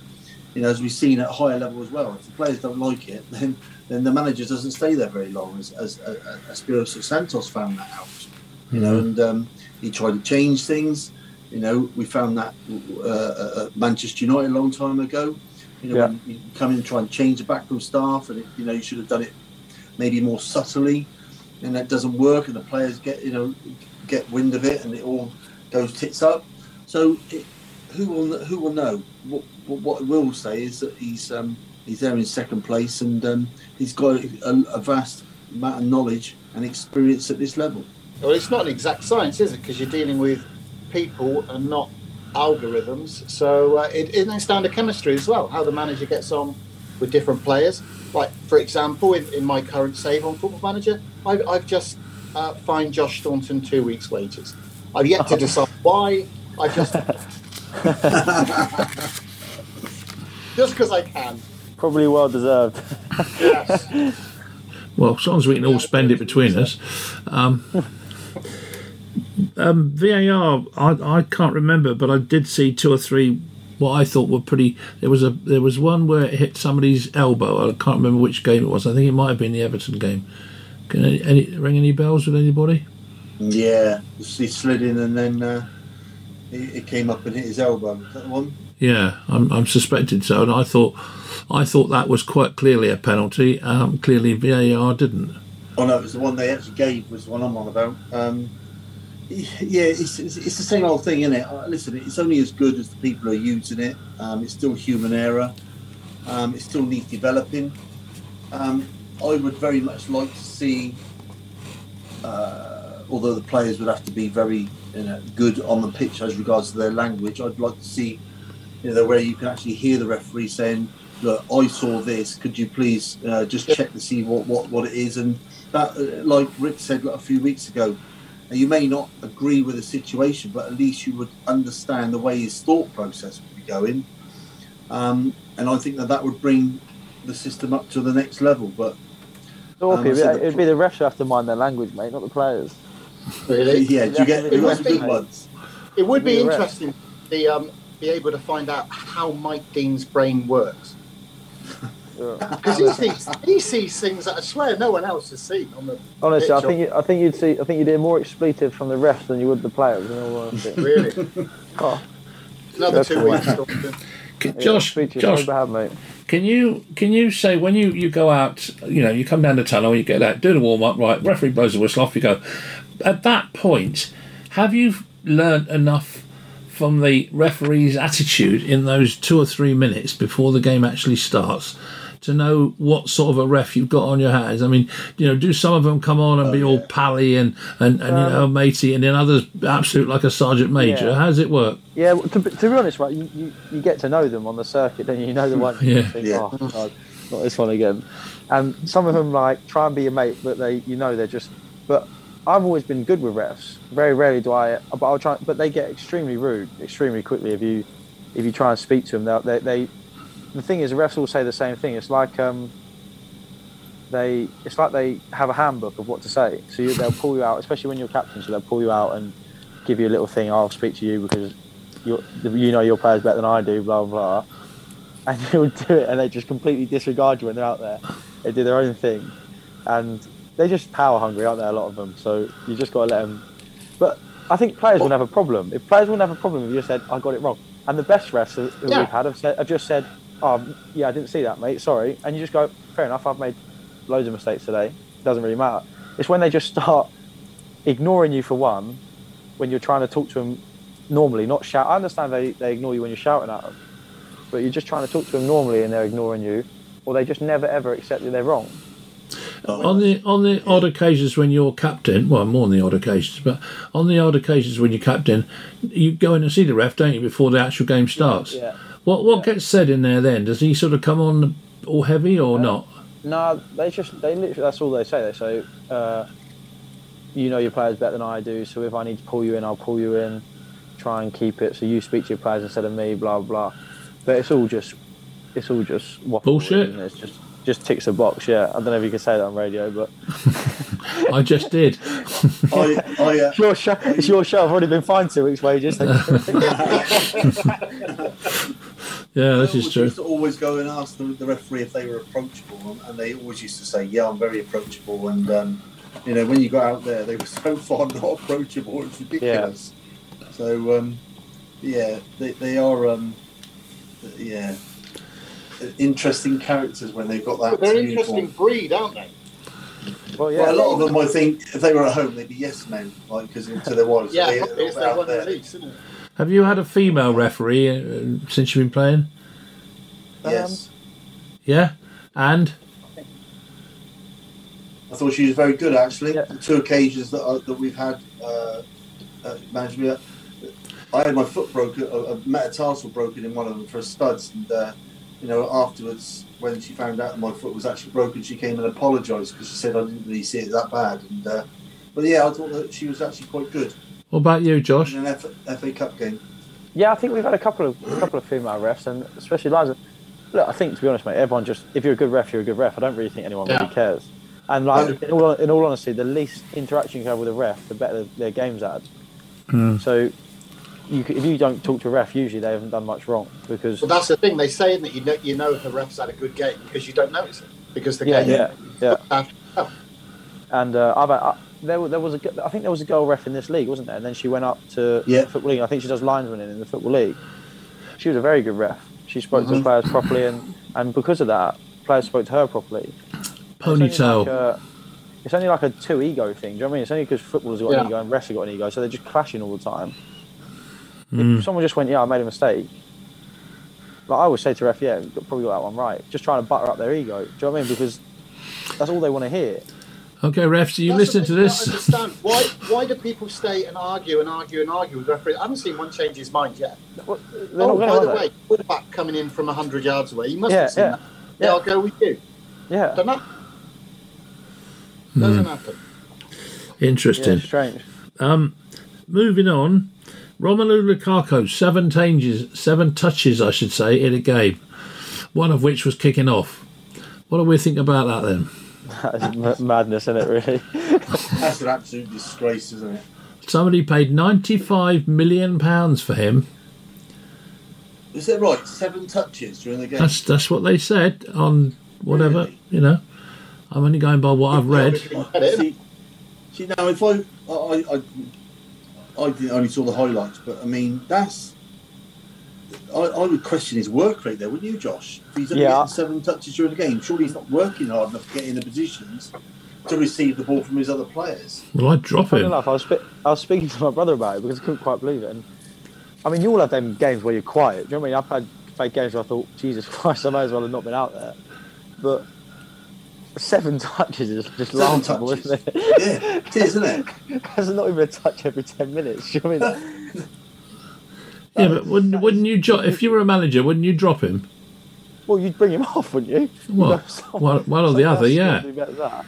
you know as we've seen at a higher level as well. If the players don't like it then then the manager doesn't stay there very long as as, as, as Santos found that out. You know and um, he tried to change things. You know we found that uh, at Manchester United a long time ago. You know Yeah. when you come in and try and change the backroom staff and it, you know you should have done it maybe more subtly. And that doesn't work and the players get you know get wind of it and it all goes tits up. So it, who will who will know what, what I will say is that he's um, he's there in second place and um, he's got a, a vast amount of knowledge and experience at this level Well, it's not an exact science, is it? Because you're dealing with people and not algorithms, so uh, it, it it's down to chemistry as well. How the manager gets on with different players. Like for example, in, in my current save on Football Manager, I've, I've just uh, fined Josh Staunton two weeks' wages. I've yet to decide why. I just just because I can. Probably well deserved. Yes. Well, as long as we can all spend it between us. Um, um, VAR, I, I can't remember, but I did see two or three what I thought were pretty. There was a there was one where it hit somebody's elbow. I can't remember which game it was. I think it might have been the Everton game. Can any, any ring any bells with anybody? Yeah, he slid in and then uh, it, came up and hit his elbow. Is that the one? Yeah, I'm, I'm suspected so, and I thought I thought that was quite clearly a penalty. Um, clearly, VAR didn't. Oh no, it was the one they actually gave. Was the one I'm on about. Um, yeah, it's, it's, it's the same old thing, isn't it? Uh, listen, it's only as good as the people who are using it. Um, it's still human error. Um, it still needs developing. Um, I would very much like to see, uh, although the players would have to be very you know, good on the pitch as regards to their language. I'd like to see, you know, where you can actually hear the referee saying, "Look, I saw this. Could you please uh, just check to see what, what, what it is?" And that, uh, like Rick said like, a few weeks ago, you may not agree with the situation, but at least you would understand the way his thought process would be going. Um, and I think that that would bring the system up to the next level. But Um, it'd, be, the- it'd be the refs have to mind their language, mate, not the players. Really? yeah, do you get It who would the good be- ones? It would be interesting to be, um, be able to find out how Mike Dean's brain works. Because he sees, he sees things that I swear no one else has seen on the Honestly, I think you, I think you'd see I think you'd hear more expletives from the refs than you would the players. In all honesty. Really? oh, Another two weeks. C- yeah, Josh, speech is Josh, bad, mate. Can you can you say when you, you go out, you know, you come down the tunnel, you get out, do the warm up, right? Referee blows the whistle off. You go. At that point, have you learnt enough from the referee's attitude in those two or three minutes before the game actually starts? To know what sort of a ref you've got on your hands. I mean, you know, do some of them come on and oh, be all pally and, and, and you um, know, matey, and then others absolute like a sergeant major? Yeah. How does it work? Yeah, well, to, be- to be honest, right, you, you, you get to know them on the circuit, don't you? You know the one. Yeah. Think, Yeah. oh, God, not this one again. And some of them like try and be your mate, but they, you know, they're just. But I've always been good with refs. Very rarely do I, but I'll try. But they get extremely rude, extremely quickly if you, if you try and speak to them. They'll- They, they, the thing is, refs all say the same thing. It's like um, they, it's like they have a handbook of what to say. So you, they'll pull you out, especially when you're captain. So they'll pull you out and give you a little thing. I'll speak to you because you know your players better than I do. Blah blah. And you'll do it, and they just completely disregard you when they're out there. They do their own thing, and they're just power hungry, aren't they? A lot of them. So you just got to let them. But I think players will have a problem. If players will have a problem if you said I got it wrong, and the best refs who Yeah. we've had have, said, have just said, "Oh, yeah, I didn't see that, mate. Sorry," and you just go, "Fair enough. I've made loads of mistakes today. It Doesn't really matter." It's when they just start ignoring you for one, when you're trying to talk to them normally, not shout. I understand they, they ignore you when you're shouting at them, but you're just trying to talk to them normally and they're ignoring you, or they just never ever accept that they're wrong. On the on the odd occasions when you're captain, well, more on the odd occasions, but on the odd occasions when you're captain, you go in and see the ref, don't you, before the actual game starts? Yeah. What what gets said in there then? Does he sort of come on all heavy or not? No, they just they literally that's all they say. They say, uh, you know your players better than I do, so if I need to pull you in, I'll pull you in. Try and keep it so you speak to your players instead of me. Blah blah. But it's all just it's all just waffle, Bullshit. it? It's just just ticks a box. Yeah, I don't know if you can say that on radio, but I just did. I, I, uh, it's your show. It's your show. I've already been fined two weeks' wages. Yeah, this I is true. used to always go and ask the, the referee if they were approachable, and they always used to say, "Yeah, I'm very approachable." And um, you know, when you got out there, they were so far not approachable; it's ridiculous. So um, yeah, they, they are um, yeah interesting characters when they've got that. But they're uniform. interesting breed, aren't they? well, yeah. Well, a lot of them, I think, if they were at home, they'd be yes men, like because to their wives. Yeah, they, it's they're their one there. release, isn't it? Have you had a female referee uh, since you've been playing? Yes, Yeah, and I thought she was very good actually. Yeah. The two occasions that uh, that we've had uh, uh, management. I had my foot broken, a, a metatarsal broken in one of them for studs, and uh, you know afterwards when she found out that my foot was actually broken, she came and apologised because she said I didn't really see it that bad. And uh, but yeah, I thought that she was actually quite good What about you, Josh? in an FA, FA Cup game. Yeah, I think we've had a couple of a couple of female refs, and especially Liza. Look, I think to be honest, mate, everyone just if you're a good ref, you're a good ref. I don't really think anyone Yeah. really cares. And like in all, in all honesty, the least interaction you have with a ref, the better their game's at. So, you, if you don't talk to a ref, usually they haven't done much wrong because But that's the thing. They say that you know you know if the ref's had a good game because you don't notice it because the yeah, game. yeah, yeah. After, oh, And uh, I've, I, there, there was a, g- I think there was a girl ref in this league, wasn't there? And then she went up to Yeah. the football league. I think she does linesman in the football league. She was a very good ref. She spoke to the Mhm. players properly, and, and because of that, players spoke to her properly. Ponytail. It's only like a two ego thing. Do you know what I mean? It's only because football's got Yeah. an ego and refs have got an ego, so they're just clashing all the time. Mm. If someone just went, "Yeah, I made a mistake," like I always say to ref, "Yeah, you probably got that one right." Just trying to butter up their ego. Do you know what I mean? Because that's all they want to hear. Okay, refs, are you that's listening to this? Understand. Why? Why do people stay and argue and argue and argue with referees? I haven't seen one change his mind yet. Well, oh, by the to. way, quarterback coming in from hundred yards away. You must Yeah, have seen yeah, that. Yeah, yeah. I'll go with you. Yeah, Don't know. Doesn't happen. Interesting. it's strange. Um, moving on, Romelu Lukaku seven changes, seven touches, I should say, in a game. One of which was kicking off. What do we think about that then? That's m- madness, isn't it? Really? That's an absolute disgrace, isn't it? Somebody paid ninety-five million pounds for him. Is that right? Seven touches during the game. That's that's what they said on whatever Really? you know. I'm only going by what I've read. See, see now if I I, I I only saw the highlights, but I mean that's I, I would question his work rate there, wouldn't you, Josh? If he's only Yeah. getting seven touches during the game, surely he's not working hard enough to get in the positions to receive the ball from his other players. Well, I'd drop Funny him. enough, I was, spe- I was speaking to my brother about it because I couldn't quite believe it. And I mean, you all have them games where you're quiet. Do you know what I mean? I've had played games where I thought, Jesus Christ, I may as well have not been out there. But seven touches is just Seven laughable, touches. isn't it? Yeah, it is, isn't it? That's not even a touch every 10 minutes. Do you know what I mean? Yeah, but wouldn't wouldn't you jo- if you were a manager? Wouldn't you drop him? Well, you'd bring him off, wouldn't you? Well, You'd have someone- one, one or the other, yeah. to do better than that.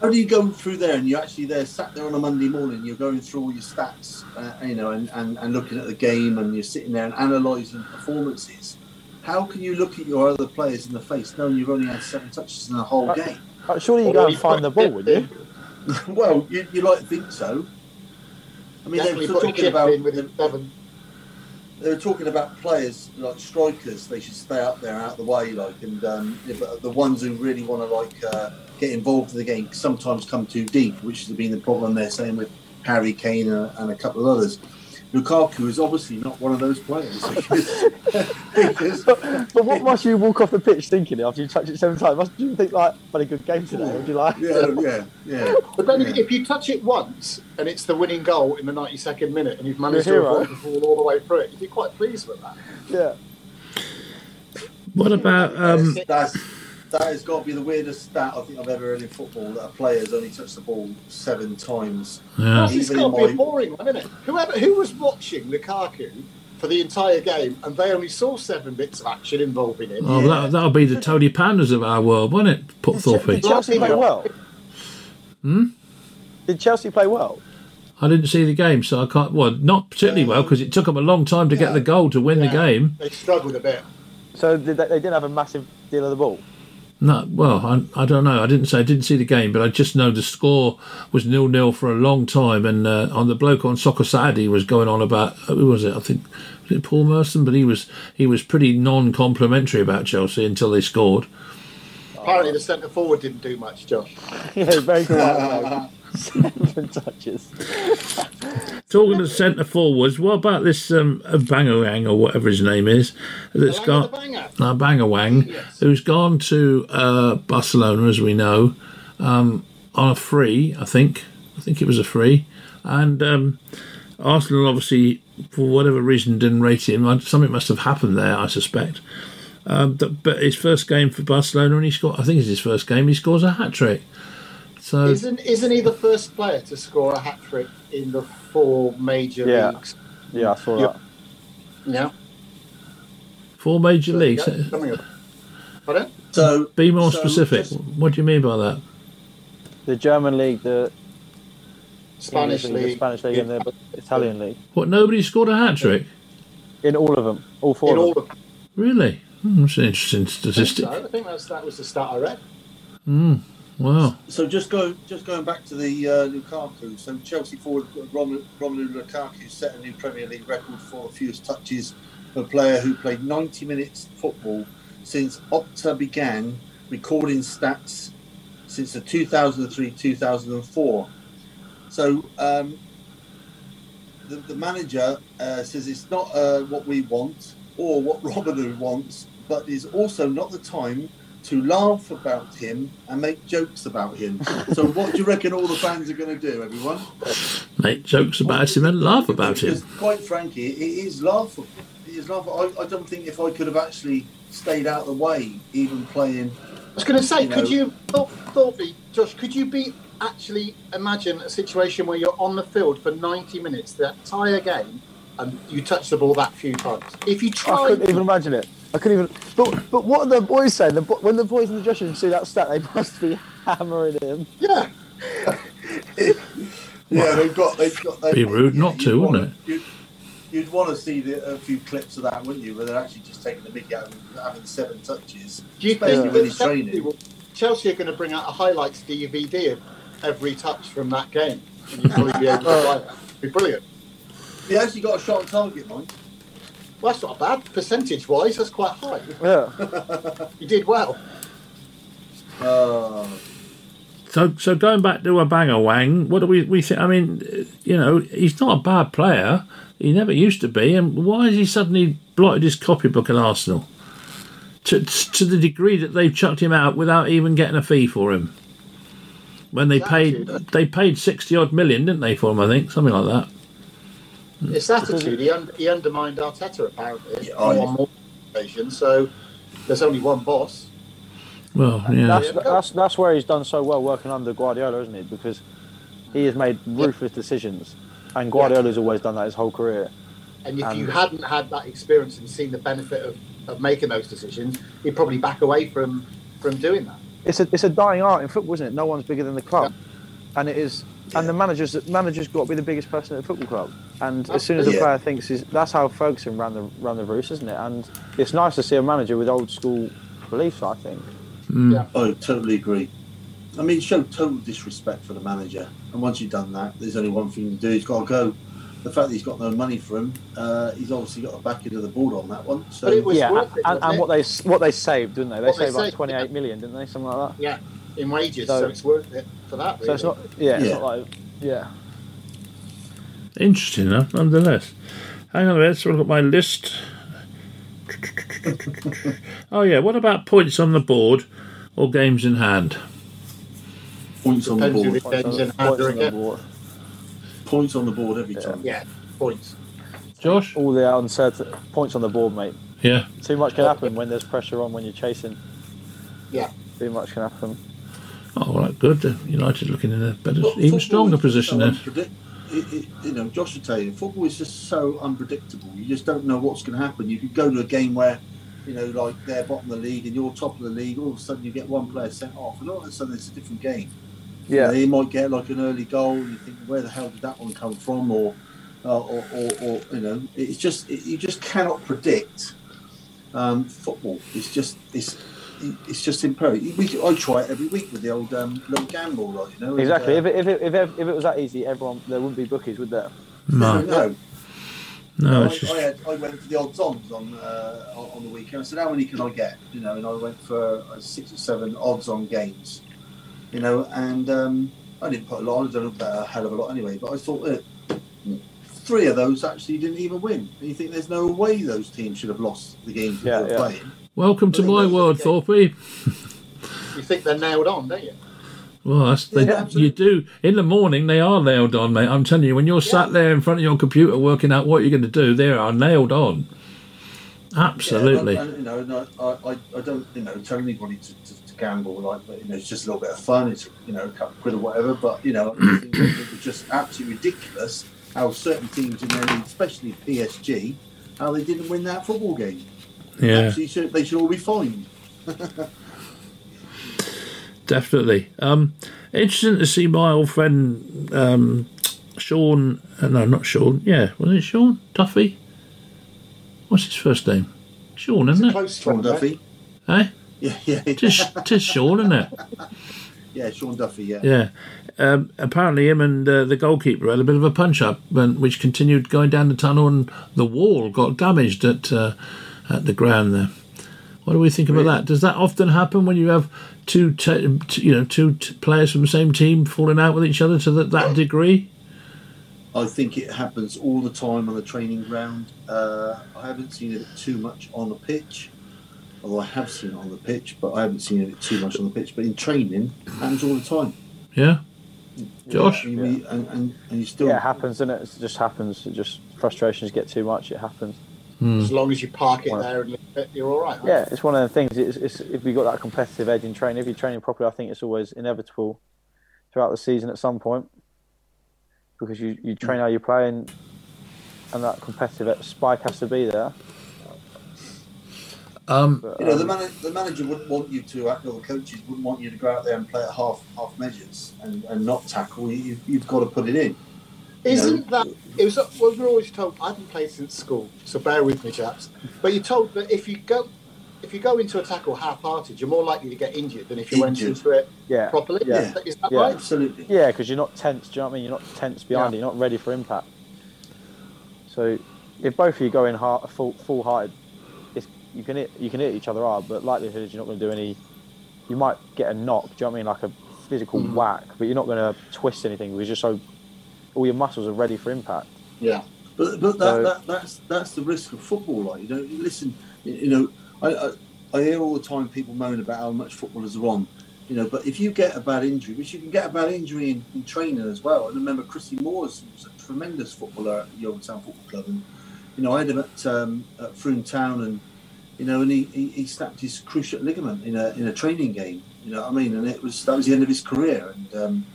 How do you go through there and you're actually there, sat there on a Monday morning, you're going through all your stats, uh, you know, and, and, and looking at the game and you're sitting there and analysing performances. How can you look at your other players in the face knowing you've only had seven touches in the whole Uh, game? Uh, Surely you go and find the ball, would you? well, you, you like to think so. I mean, they were put talking about in seven. they were talking about players like strikers. They should stay up there, out of the way, like, and um, yeah, but the ones who really want to like uh, get involved in the game sometimes come too deep, which has been the problem they're saying with Harry Kane and, and a couple of others. Lukaku is obviously not one of those players. because, But what must you walk off the pitch thinking after you touch it seven times? Must you think like, "Had a good game today"? Would you like? yeah, yeah, yeah. But then Yeah. if you touch it once and it's the winning goal in the 92nd minute and you've managed to You're a hero. avoid the ball all the way through it, you'd be quite pleased with that. Yeah. What about um? that's that has got to be the weirdest stat I think I've ever heard in football that a player has only touched the ball seven times. Yeah. It's Even got to be a boring one, isn't it? Whoever, who was watching Lukaku for the entire game and they only saw seven bits of action involving him? Oh, that that'll be the Tony Panders of our world, won't it? Put Did Thorpe. Chelsea play well? Hmm? Did Chelsea play well? I didn't see the game, so I can't. Well, not particularly well because it took them a long time to get the goal to win the game. They struggled a bit. So did they, they didn't have a massive deal of the ball. No, well, I, I don't know. I didn't say I didn't see the game, but I just know the score was nil nil for a long time. And uh, on the bloke on Soccer Saturday was going on about who was it? I think was it Paul Merson, but he was he was pretty non-complimentary about Chelsea until they scored. Apparently, the centre forward didn't do much, Josh. yeah, very good. Touches. Talking to centre forwards, what about this um, Bangarang or whatever his name is that's Alanga got banger. uh, Yes. who's gone to uh, Barcelona, as we know, um, on a free. I think. I think it was a free, and um, Arsenal obviously, for whatever reason, didn't rate him. Something must have happened there, I suspect. Um, but, but his first game for Barcelona, and he scored. I think it's his first game. He scores a hat trick. So Isn't isn't he the first player to score a hat trick in the four major Yeah. leagues Yeah, I saw Yeah. that. Yeah. Four major So, leagues. yeah, coming up. Pardon? So Be more so specific. just- What do you mean by that? The German league, the Spanish English league. the Spanish league, and the Italian league. What? Nobody scored a hat trick? In all of them, all four in of all them. of Really? Hmm, that's an interesting I think statistic. so. I think that's, that was the stat I read. Hmm. Wow. So just go, just going back to the uh, Lukaku. So Chelsea forward Romelu, Lukaku set a new Premier League record for the fewest touches a player who played 90 minutes football since Opta began recording stats since the 2003-2004. So um, the, the manager uh, says it's not uh, what we want or what Romelu wants, but is also not the time to laugh about him and make jokes about him. so, what do you reckon all the fans are going to do, everyone? Make jokes about him and laugh about Because, him. quite frankly, it is laughable. It is laughable. I, I don't think if I could have actually stayed out of the way, even playing. I was going to say, You could know- you, thought, thought me, Josh, could you be actually imagine a situation where you're on the field for 90 minutes, the entire game, and you touch the ball that few times? If you try, I try, couldn't even imagine it. I couldn't even. But but what are the boys saying? The, when the boys in the dressing room see that stat, they must be hammering him. yeah, Yeah, they've got. They've got. They, Be rude not to, you'd wouldn't wanna- You'd, you'd want to see the, a few clips of that, wouldn't you? Where they're actually just taking the big out and having seven touches. do you Especially think when he's training. Chelsea are going to bring out a highlights DVD of every touch from that game? And you'd probably be able to buy that. It'd be brilliant. He actually got a shot on target, mind. Well, that's not bad. Percentage wise, that's quite high. Yeah. You did well. Uh, So, so going back to a banger wang, what do we we think? I mean, you know, he's not a bad player. He never used to be, and why has he suddenly blotted his copybook at Arsenal? To to the degree that they've chucked him out without even getting a fee for him. When they paid, they paid sixty odd million, didn't they, for him? I think something like that. It's attitude. He, un- he undermined Arteta apparently Yeah, on I- one more occasion. So there's only one boss. Well, yeah, That's, that's that's where he's done so well working under Guardiola, isn't he? Because he has made ruthless decisions, and Guardiola's always done that his whole career. And if Um, you hadn't had that experience and seen the benefit of, of making those decisions, you'd probably back away from from doing that. It's a it's a dying art in football, isn't it? No one's bigger than the club, and it is. And the managers managers got to be the biggest person at the football club. And as soon as the Yeah. player thinks he's, that's how Ferguson ran the ran the roost, isn't it? And it's nice to see a manager with old school beliefs. I think. Yeah. I totally agree. I mean, show total disrespect for the manager. And once you've done that, there's only one thing to do. He's got to go. The fact that he's got no money for him, uh, he's obviously got the back end of the board on that one. So But it was yeah, worth it, and, and it? what they what they saved, didn't they? They What they saved like saved, twenty eight yeah. million, didn't they? Something like that. Yeah, in wages, so, So- it's worth it for that. Really. So it's not. Yeah, it's Yeah. not like. Yeah. interesting enough, nonetheless. Hang on a minute, so I've got my list. Oh yeah, what about points on the board or games in hand? points on the board. the game's in Points hand on the again. board. Points on the board every time. Yeah, points. Josh? All the uncertain points on the board, mate. Yeah. Too much can happen when there's pressure on when you're chasing. Yeah. Too much can happen. Oh, right, good. United looking in a better, Well, even stronger position so then. unpredict- it- it- you know, Josh will tell you, football is just so unpredictable. You just don't know what's going to happen. You could go to a game where, you know, like they're bottom of the league and you're top of the league. All of a sudden, you get one player sent off, and all of a sudden, it's a different game. You know, Yeah. you might get like an early goal, and you think, where the hell did that one come from? Or, uh, or, or, or you know, it's just it, you just cannot predict um, football. It's just it's it's just imperative. We, I try it every week with the old um, little gamble, like you know. and, Exactly. uh, If it, if, it, if, it, if it was that easy, everyone there wouldn't be bookies, would there? No, no. no, I, just I, had, I went for the odds ons on uh, on on the weekend. I said, how many can I get? You know, and I went for uh, six or seven odds on games. You know, and um, I didn't put a lot. I don't know a hell of a lot anyway. But I thought uh, three of those actually didn't even win. And you think there's no way those teams should have lost the games Yeah, they were yeah. playing. welcome to my world, okay. Thorpe. You think they're nailed on, don't you? Well, that's they, Yeah, you do in the morning. They are nailed on, mate. I'm telling you, when you're sat there in front of your computer working out what you're going to do, they are nailed on. Absolutely. Yeah, and, and, you know, and I, I, I don't, you know, tell anybody to, to, to gamble like, but you know, it's just a little bit of fun. It's you know, a couple of quid or whatever. But you know, it was just absolutely ridiculous how certain teams in their league, especially PSG, how they didn't win that football game. Yeah, Actually, should, they should all be fined. definitely. Um, interesting to see my old friend um, Sean. Uh, no, not Sean. Yeah, was it Sean Duffy? What's his first name? Sean, isn't it? Close Sean. Duffy. Eh? Yeah, yeah, Just, tis Sean, isn't it? yeah. Sean Duffy. Yeah. Yeah. Um, apparently, him and uh, the goalkeeper had a bit of a punch up, which continued going down the tunnel, and the wall got damaged at uh, at the ground there. What do we think about that? Does that often happen when you have two, te- t- you know, two t- players from the same team falling out with each other to that, that degree? I think it happens all the time on the training ground. Uh, I haven't seen it too much on the pitch, although I have seen it on the pitch, but I haven't seen it too much on the pitch. But in training, it happens all the time. Yeah. Josh? and, you, and, and, and you still Yeah, it happens, and it? it just happens. It just frustrations get too much. It happens. Hmm. As long as you park it there and it, you're all right. Yeah, it's one of the things. It's, it's if you've got that competitive edge in training, if you're training properly, I think it's always inevitable throughout the season at some point because you, you train how you play and and that competitive spike has to be there. Um, But, You know, the, um, man- the manager wouldn't want you to, or the coaches wouldn't want you to go out there and play at half half measures and, and not tackle. You, you've got to put it in. Isn't that it was? Well, we're always told. I haven't played since school, so bear with me, chaps. But you're told that if you go, if you go into a tackle half-hearted, you're more likely to get injured than if you went Injured. into it yeah, properly. Yeah. Is that- Is that Yeah. right? Absolutely. yeah, because you're not tense. Do you know what I mean? You're not tense behind Yeah. it. You're not ready for impact. So if both of you go in heart, full full hearted, it's, you can hit you can hit each other hard, but likelihood is you're not going to do any. You might get a knock. Do you know what I mean? Like a physical Mhm. whack, but you're not going to twist anything because you're so all your muscles are ready for impact. Yeah. But but that, So- that that's that's the risk of football. Like you know, listen, you know, I, I I hear all the time people moan about how much footballers are on. You know, but if you get a bad injury, which you can get a bad injury in, in training as well. And remember, Christy Moores was a tremendous footballer at Yeovil Football Club, and you know, I had him at um, at Frome Town, and you know, and he, he, he snapped his cruciate ligament in a in a training game. You know what I mean? And it was that was the end of his career. And um,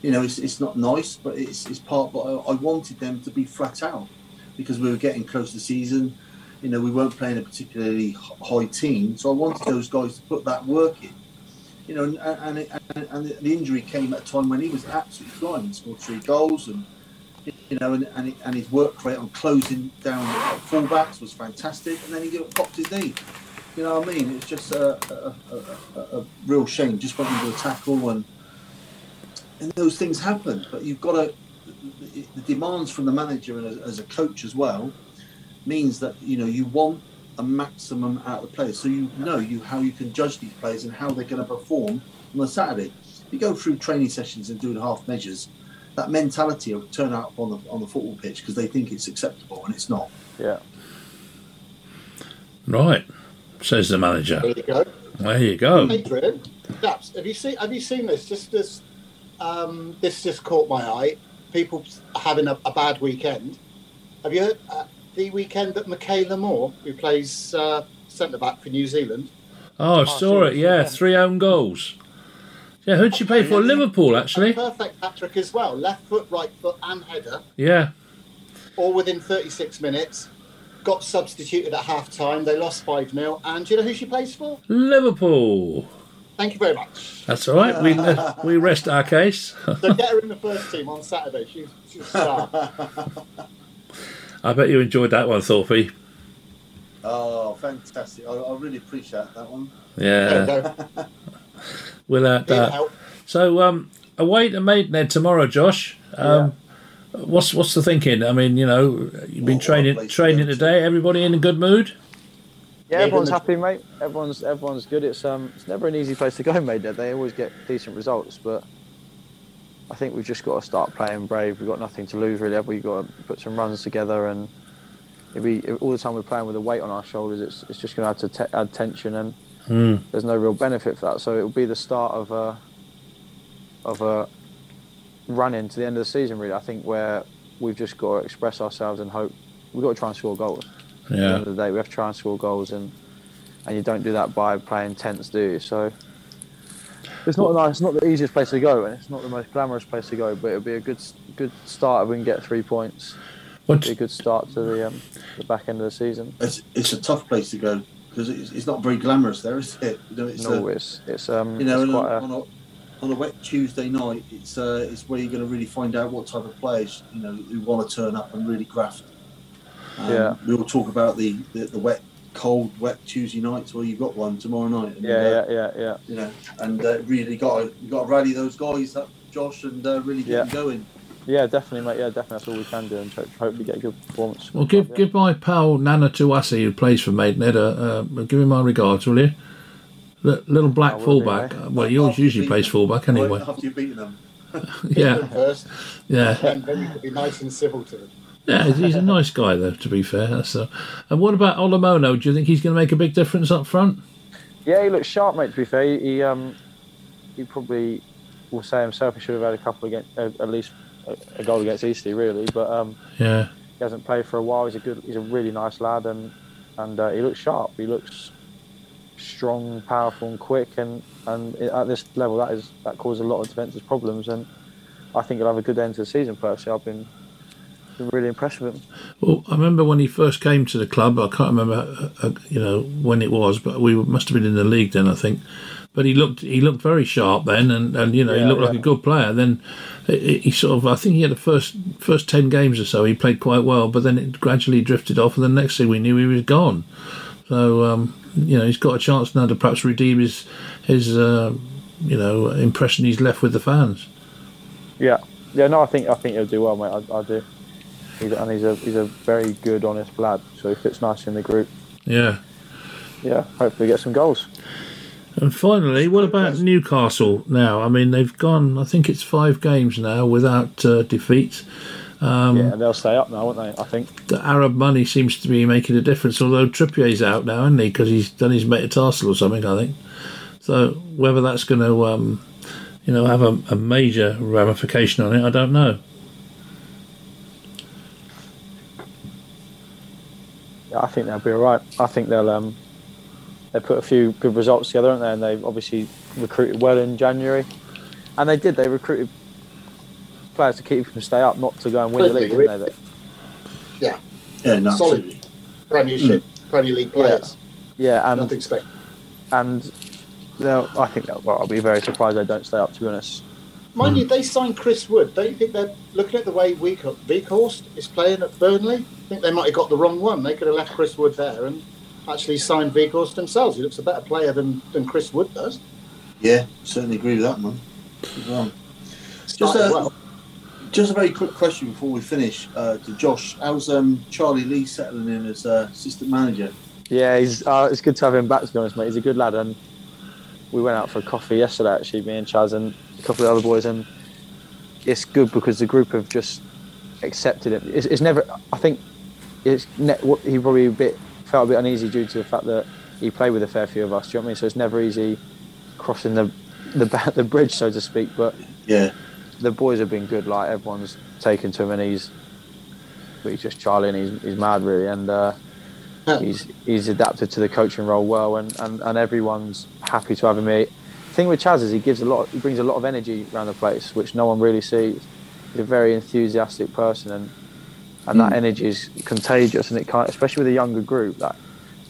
you know, it's, it's not nice, but it's, it's part. But I, I wanted them to be flat out because we were getting close to the season. You know, we weren't playing a particularly high team, so I wanted those guys to put that work in. You know, and and, it, and, and the injury came at a time when he was absolutely flying. Scored three goals, and you know, and and, and his work rate on closing down fullbacks was fantastic. And then he popped his knee. You know what I mean? It's just a, a, a, a, real shame. Just went into a tackle and and those things happen. But you've got to the, demands from the manager and as, as a coach as well means that you know you want a maximum out of the players, so you know you how you can judge these players and how they're going to perform on a Saturday. You go through training sessions and doing half measures. That mentality will turn out on the on the football pitch because they think it's acceptable and it's not. Yeah. right, says the manager. There you go. There you go. Adrian, chaps, have you seen have you seen this? Just this, um, this just caught my eye. People having a, a bad weekend. Have you heard uh, the weekend that Meikayla Moore, who plays uh, centre back for New Zealand, Oh, I saw it. Yeah, three own goals. Yeah, who'd she play for? Liverpool, actually. perfect hat trick as well, left foot, right foot, and header, Yeah. all within 36 minutes. Got substituted at half time. They lost 5 0. And do you know who she plays for? Liverpool. Thank you very much. That's all right. We uh, we rest our case. So get her in the first team on Saturday. She's, she's a star. I bet you enjoyed that one, Thorpe. Oh, fantastic! I, I really appreciate that one. Yeah. There you go. We'll uh, Being uh, so um, away to Maidenhead tomorrow, Josh. Um, What's what's the thinking? I mean, you know, you've been What- what training place to training go to? today. Everybody in a good mood. Yeah, Yeah, everyone's happy, mate. Everyone's everyone's good. It's um, it's never an easy place to go, mate. They always get decent results, but I think we've just got to start playing brave. We've got nothing to lose, really. We? We've got to put some runs together, and if we if all the time we're playing with a weight on our shoulders, it's it's just going to add to te- add tension, and Hmm. there's no real benefit for that. So it will be the start of a of a run into the end of the season, really. I think where we've just got to express ourselves and hope. We've got to try and score goals Yeah. at the end of the day, we have to try and score goals, and and you don't do that by playing tense, do you? So It's not nice. It's not the easiest place to go, and it's not the most glamorous place to go. But it'll be a good good start if we can get three points. What, Be a good start to the um, the back end of the season. It's, it's a tough place to go because it's, it's not very glamorous there, is it? You know, it's No, a, it's it's um you know, it's on quite a, on, a, on a wet Tuesday night, it's uh, it's where you're going to really find out what type of players you know who want to turn up and really graft. Um, Yeah. we all talk about the, the, the wet, cold, wet Tuesday nights. Well, you've got one tomorrow night. And, yeah, uh, yeah, yeah, yeah. You know, and uh, really got to you got to rally those guys up, Josh, and uh, really get Yeah. them going. Yeah, definitely, mate. Yeah, definitely. That's all we can do, and ho- hopefully get a good performance. well, give Yeah. give my pal Nana Tuasi, who plays for Maidenhead, uh, uh, give him my regards, will you? Li- little black I will do, fullback. mate. Well, he always After usually plays beaten fullback anyway. after you've beaten them. Yeah, First, yeah. and then you could be nice and civil to them. Yeah, he's a nice guy, though. To be fair, that's uh, and what about Olomola? Do you think he's going to make a big difference up front? Yeah, he looks sharp, mate. To be fair, he, he um he probably will say himself he should have had a couple against uh, at least a, goal against Eastleigh, really. But um Yeah, he hasn't played for a while. He's a good, he's a really nice lad, and and uh, he looks sharp. He looks strong, powerful, and quick. And and at this level, that is that causes a lot of defensive problems. And I think he'll have a good end to the season. Personally, I've been been really impressed with him. Well, I remember when he first came to the club. I can't remember, uh, uh, you know, when it was, but we must have been in the league then, I think. But he looked he looked very sharp then, and, and you know he Yeah, looked like a good player. Then he sort of I think he had the first first ten games or so he played quite well, but then it gradually drifted off, and the next thing we knew he was gone. So um, you know he's got a chance now to perhaps redeem his his uh, you know impression he's left with the fans. Yeah, yeah. No, I think I think he'll do well, mate. I, I do. He's, and he's a he's a very good, honest lad. So he fits nice in the group. Yeah. Yeah, hopefully get some goals. And finally, what about Newcastle now? I mean, they've gone, I think it's five games now without uh, defeat. Um, yeah, and they'll stay up now, won't they? I think. The Arab money seems to be making a difference, although Trippier's out now, isn't he? Because he's done his metatarsal or something, I think. So whether that's going to, um, you know, have a, a major ramification on it, I don't know. Yeah, I think they'll be all right. I think they'll um, they put a few good results together, haven't they? And they've obviously recruited well in January, and they did. They recruited players to keep them stay up, not to go and win the league, didn't they? Yeah, Yeah, no, Solid. absolutely. Premiership, Premier League players. Yeah, and Nothing special. and they'll, I think they'll, well, I'll be very surprised they don't stay up. To be honest. Mind you, they signed Chris Wood. Don't you think they're looking at the way Week- Weghorst is playing at Burnley? I think they might have got the wrong one. They could have left Chris Wood there and actually signed Weghorst themselves. He looks a better player than, than Chris Wood does. Yeah, certainly agree with that, man. Well. Just a, well. just a very quick question before we finish uh, to Josh. How's um, Charlie Lee settling in as uh, assistant manager? Yeah, he's. Uh, it's good to have him back. To be honest, mate, he's a good lad, and we went out for a coffee yesterday. Actually, me and Chaz and a couple of other boys, and it's good because the group have just accepted it. It's, it's never. I think it's ne- he probably a bit felt a bit uneasy due to the fact that he played with a fair few of us. Do you know what I mean? So it's never easy crossing the the the bridge, so to speak. But Yeah, the boys have been good. Like everyone's taken to him, and he's. But he's just Charlie, and he's, he's mad really, and uh, he's he's adapted to the coaching role well, and, and, and everyone's happy to have him here. The thing with Chaz is he gives a lot, he brings a lot of energy around the place, which no one really sees. He's a very enthusiastic person, and and that energy is contagious, and it can't, especially with a younger group, that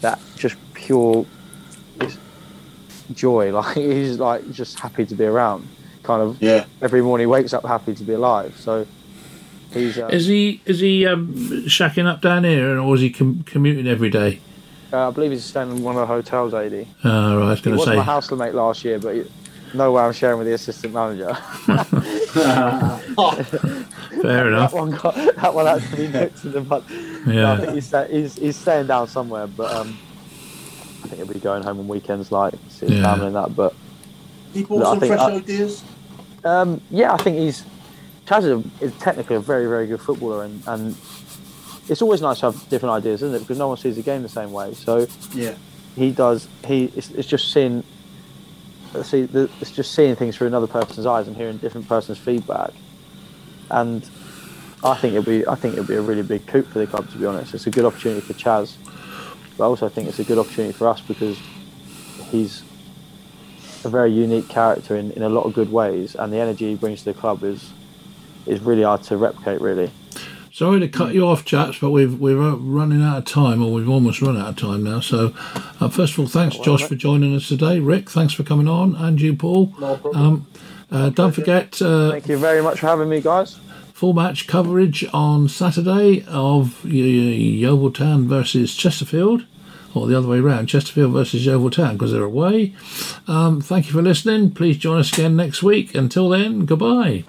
that just pure joy. Like he's like just happy to be around. Kind of yeah. every morning he wakes up happy to be alive. So he's uh, Is he is he um, shacking up down here, or is he com- commuting every day? uh, I believe he's staying in one of the hotels, AD. He Oh, right, I was going to was say. my house mate last year, but he, no way I'm sharing with the assistant manager. Fair enough. that enough. one got that one actually nipped in the bud. No, I Yeah. think he's, he's he's staying down somewhere, but um, I think he'll be going home on weekends, like see his Yeah. family and that. But He brought Look, some think fresh I- ideas. um, yeah, I think he's Chaz is, is technically a very very good footballer, and, and it's always nice to have different ideas, isn't it? Because no one sees the game the same way. So Yeah, he does. He it's, it's just seeing. See, the, it's just seeing things through another person's eyes and hearing different person's feedback, and I think it'll be. I think it'll be a really big coup for the club. To be honest, it's a good opportunity for Chaz, but I also think it's a good opportunity for us because he's a very unique character in, in a lot of good ways, and the energy he brings to the club is is really hard to replicate. Really. Sorry to cut you off, chaps, but we've we're running out of time, or we've almost run out of time now. So, uh, first of all, thanks, well, Josh, for joining us today. Rick, thanks for coming on, and you, Paul. No problem. Um, uh, don't forget uh, Thank you very much for having me, guys. Full match coverage on Saturday of Yeovil Town versus Chesterfield, or the other way around, Chesterfield versus Yeovil Town, because they're away. Um, thank you for listening. Please join us again next week. Until then, goodbye.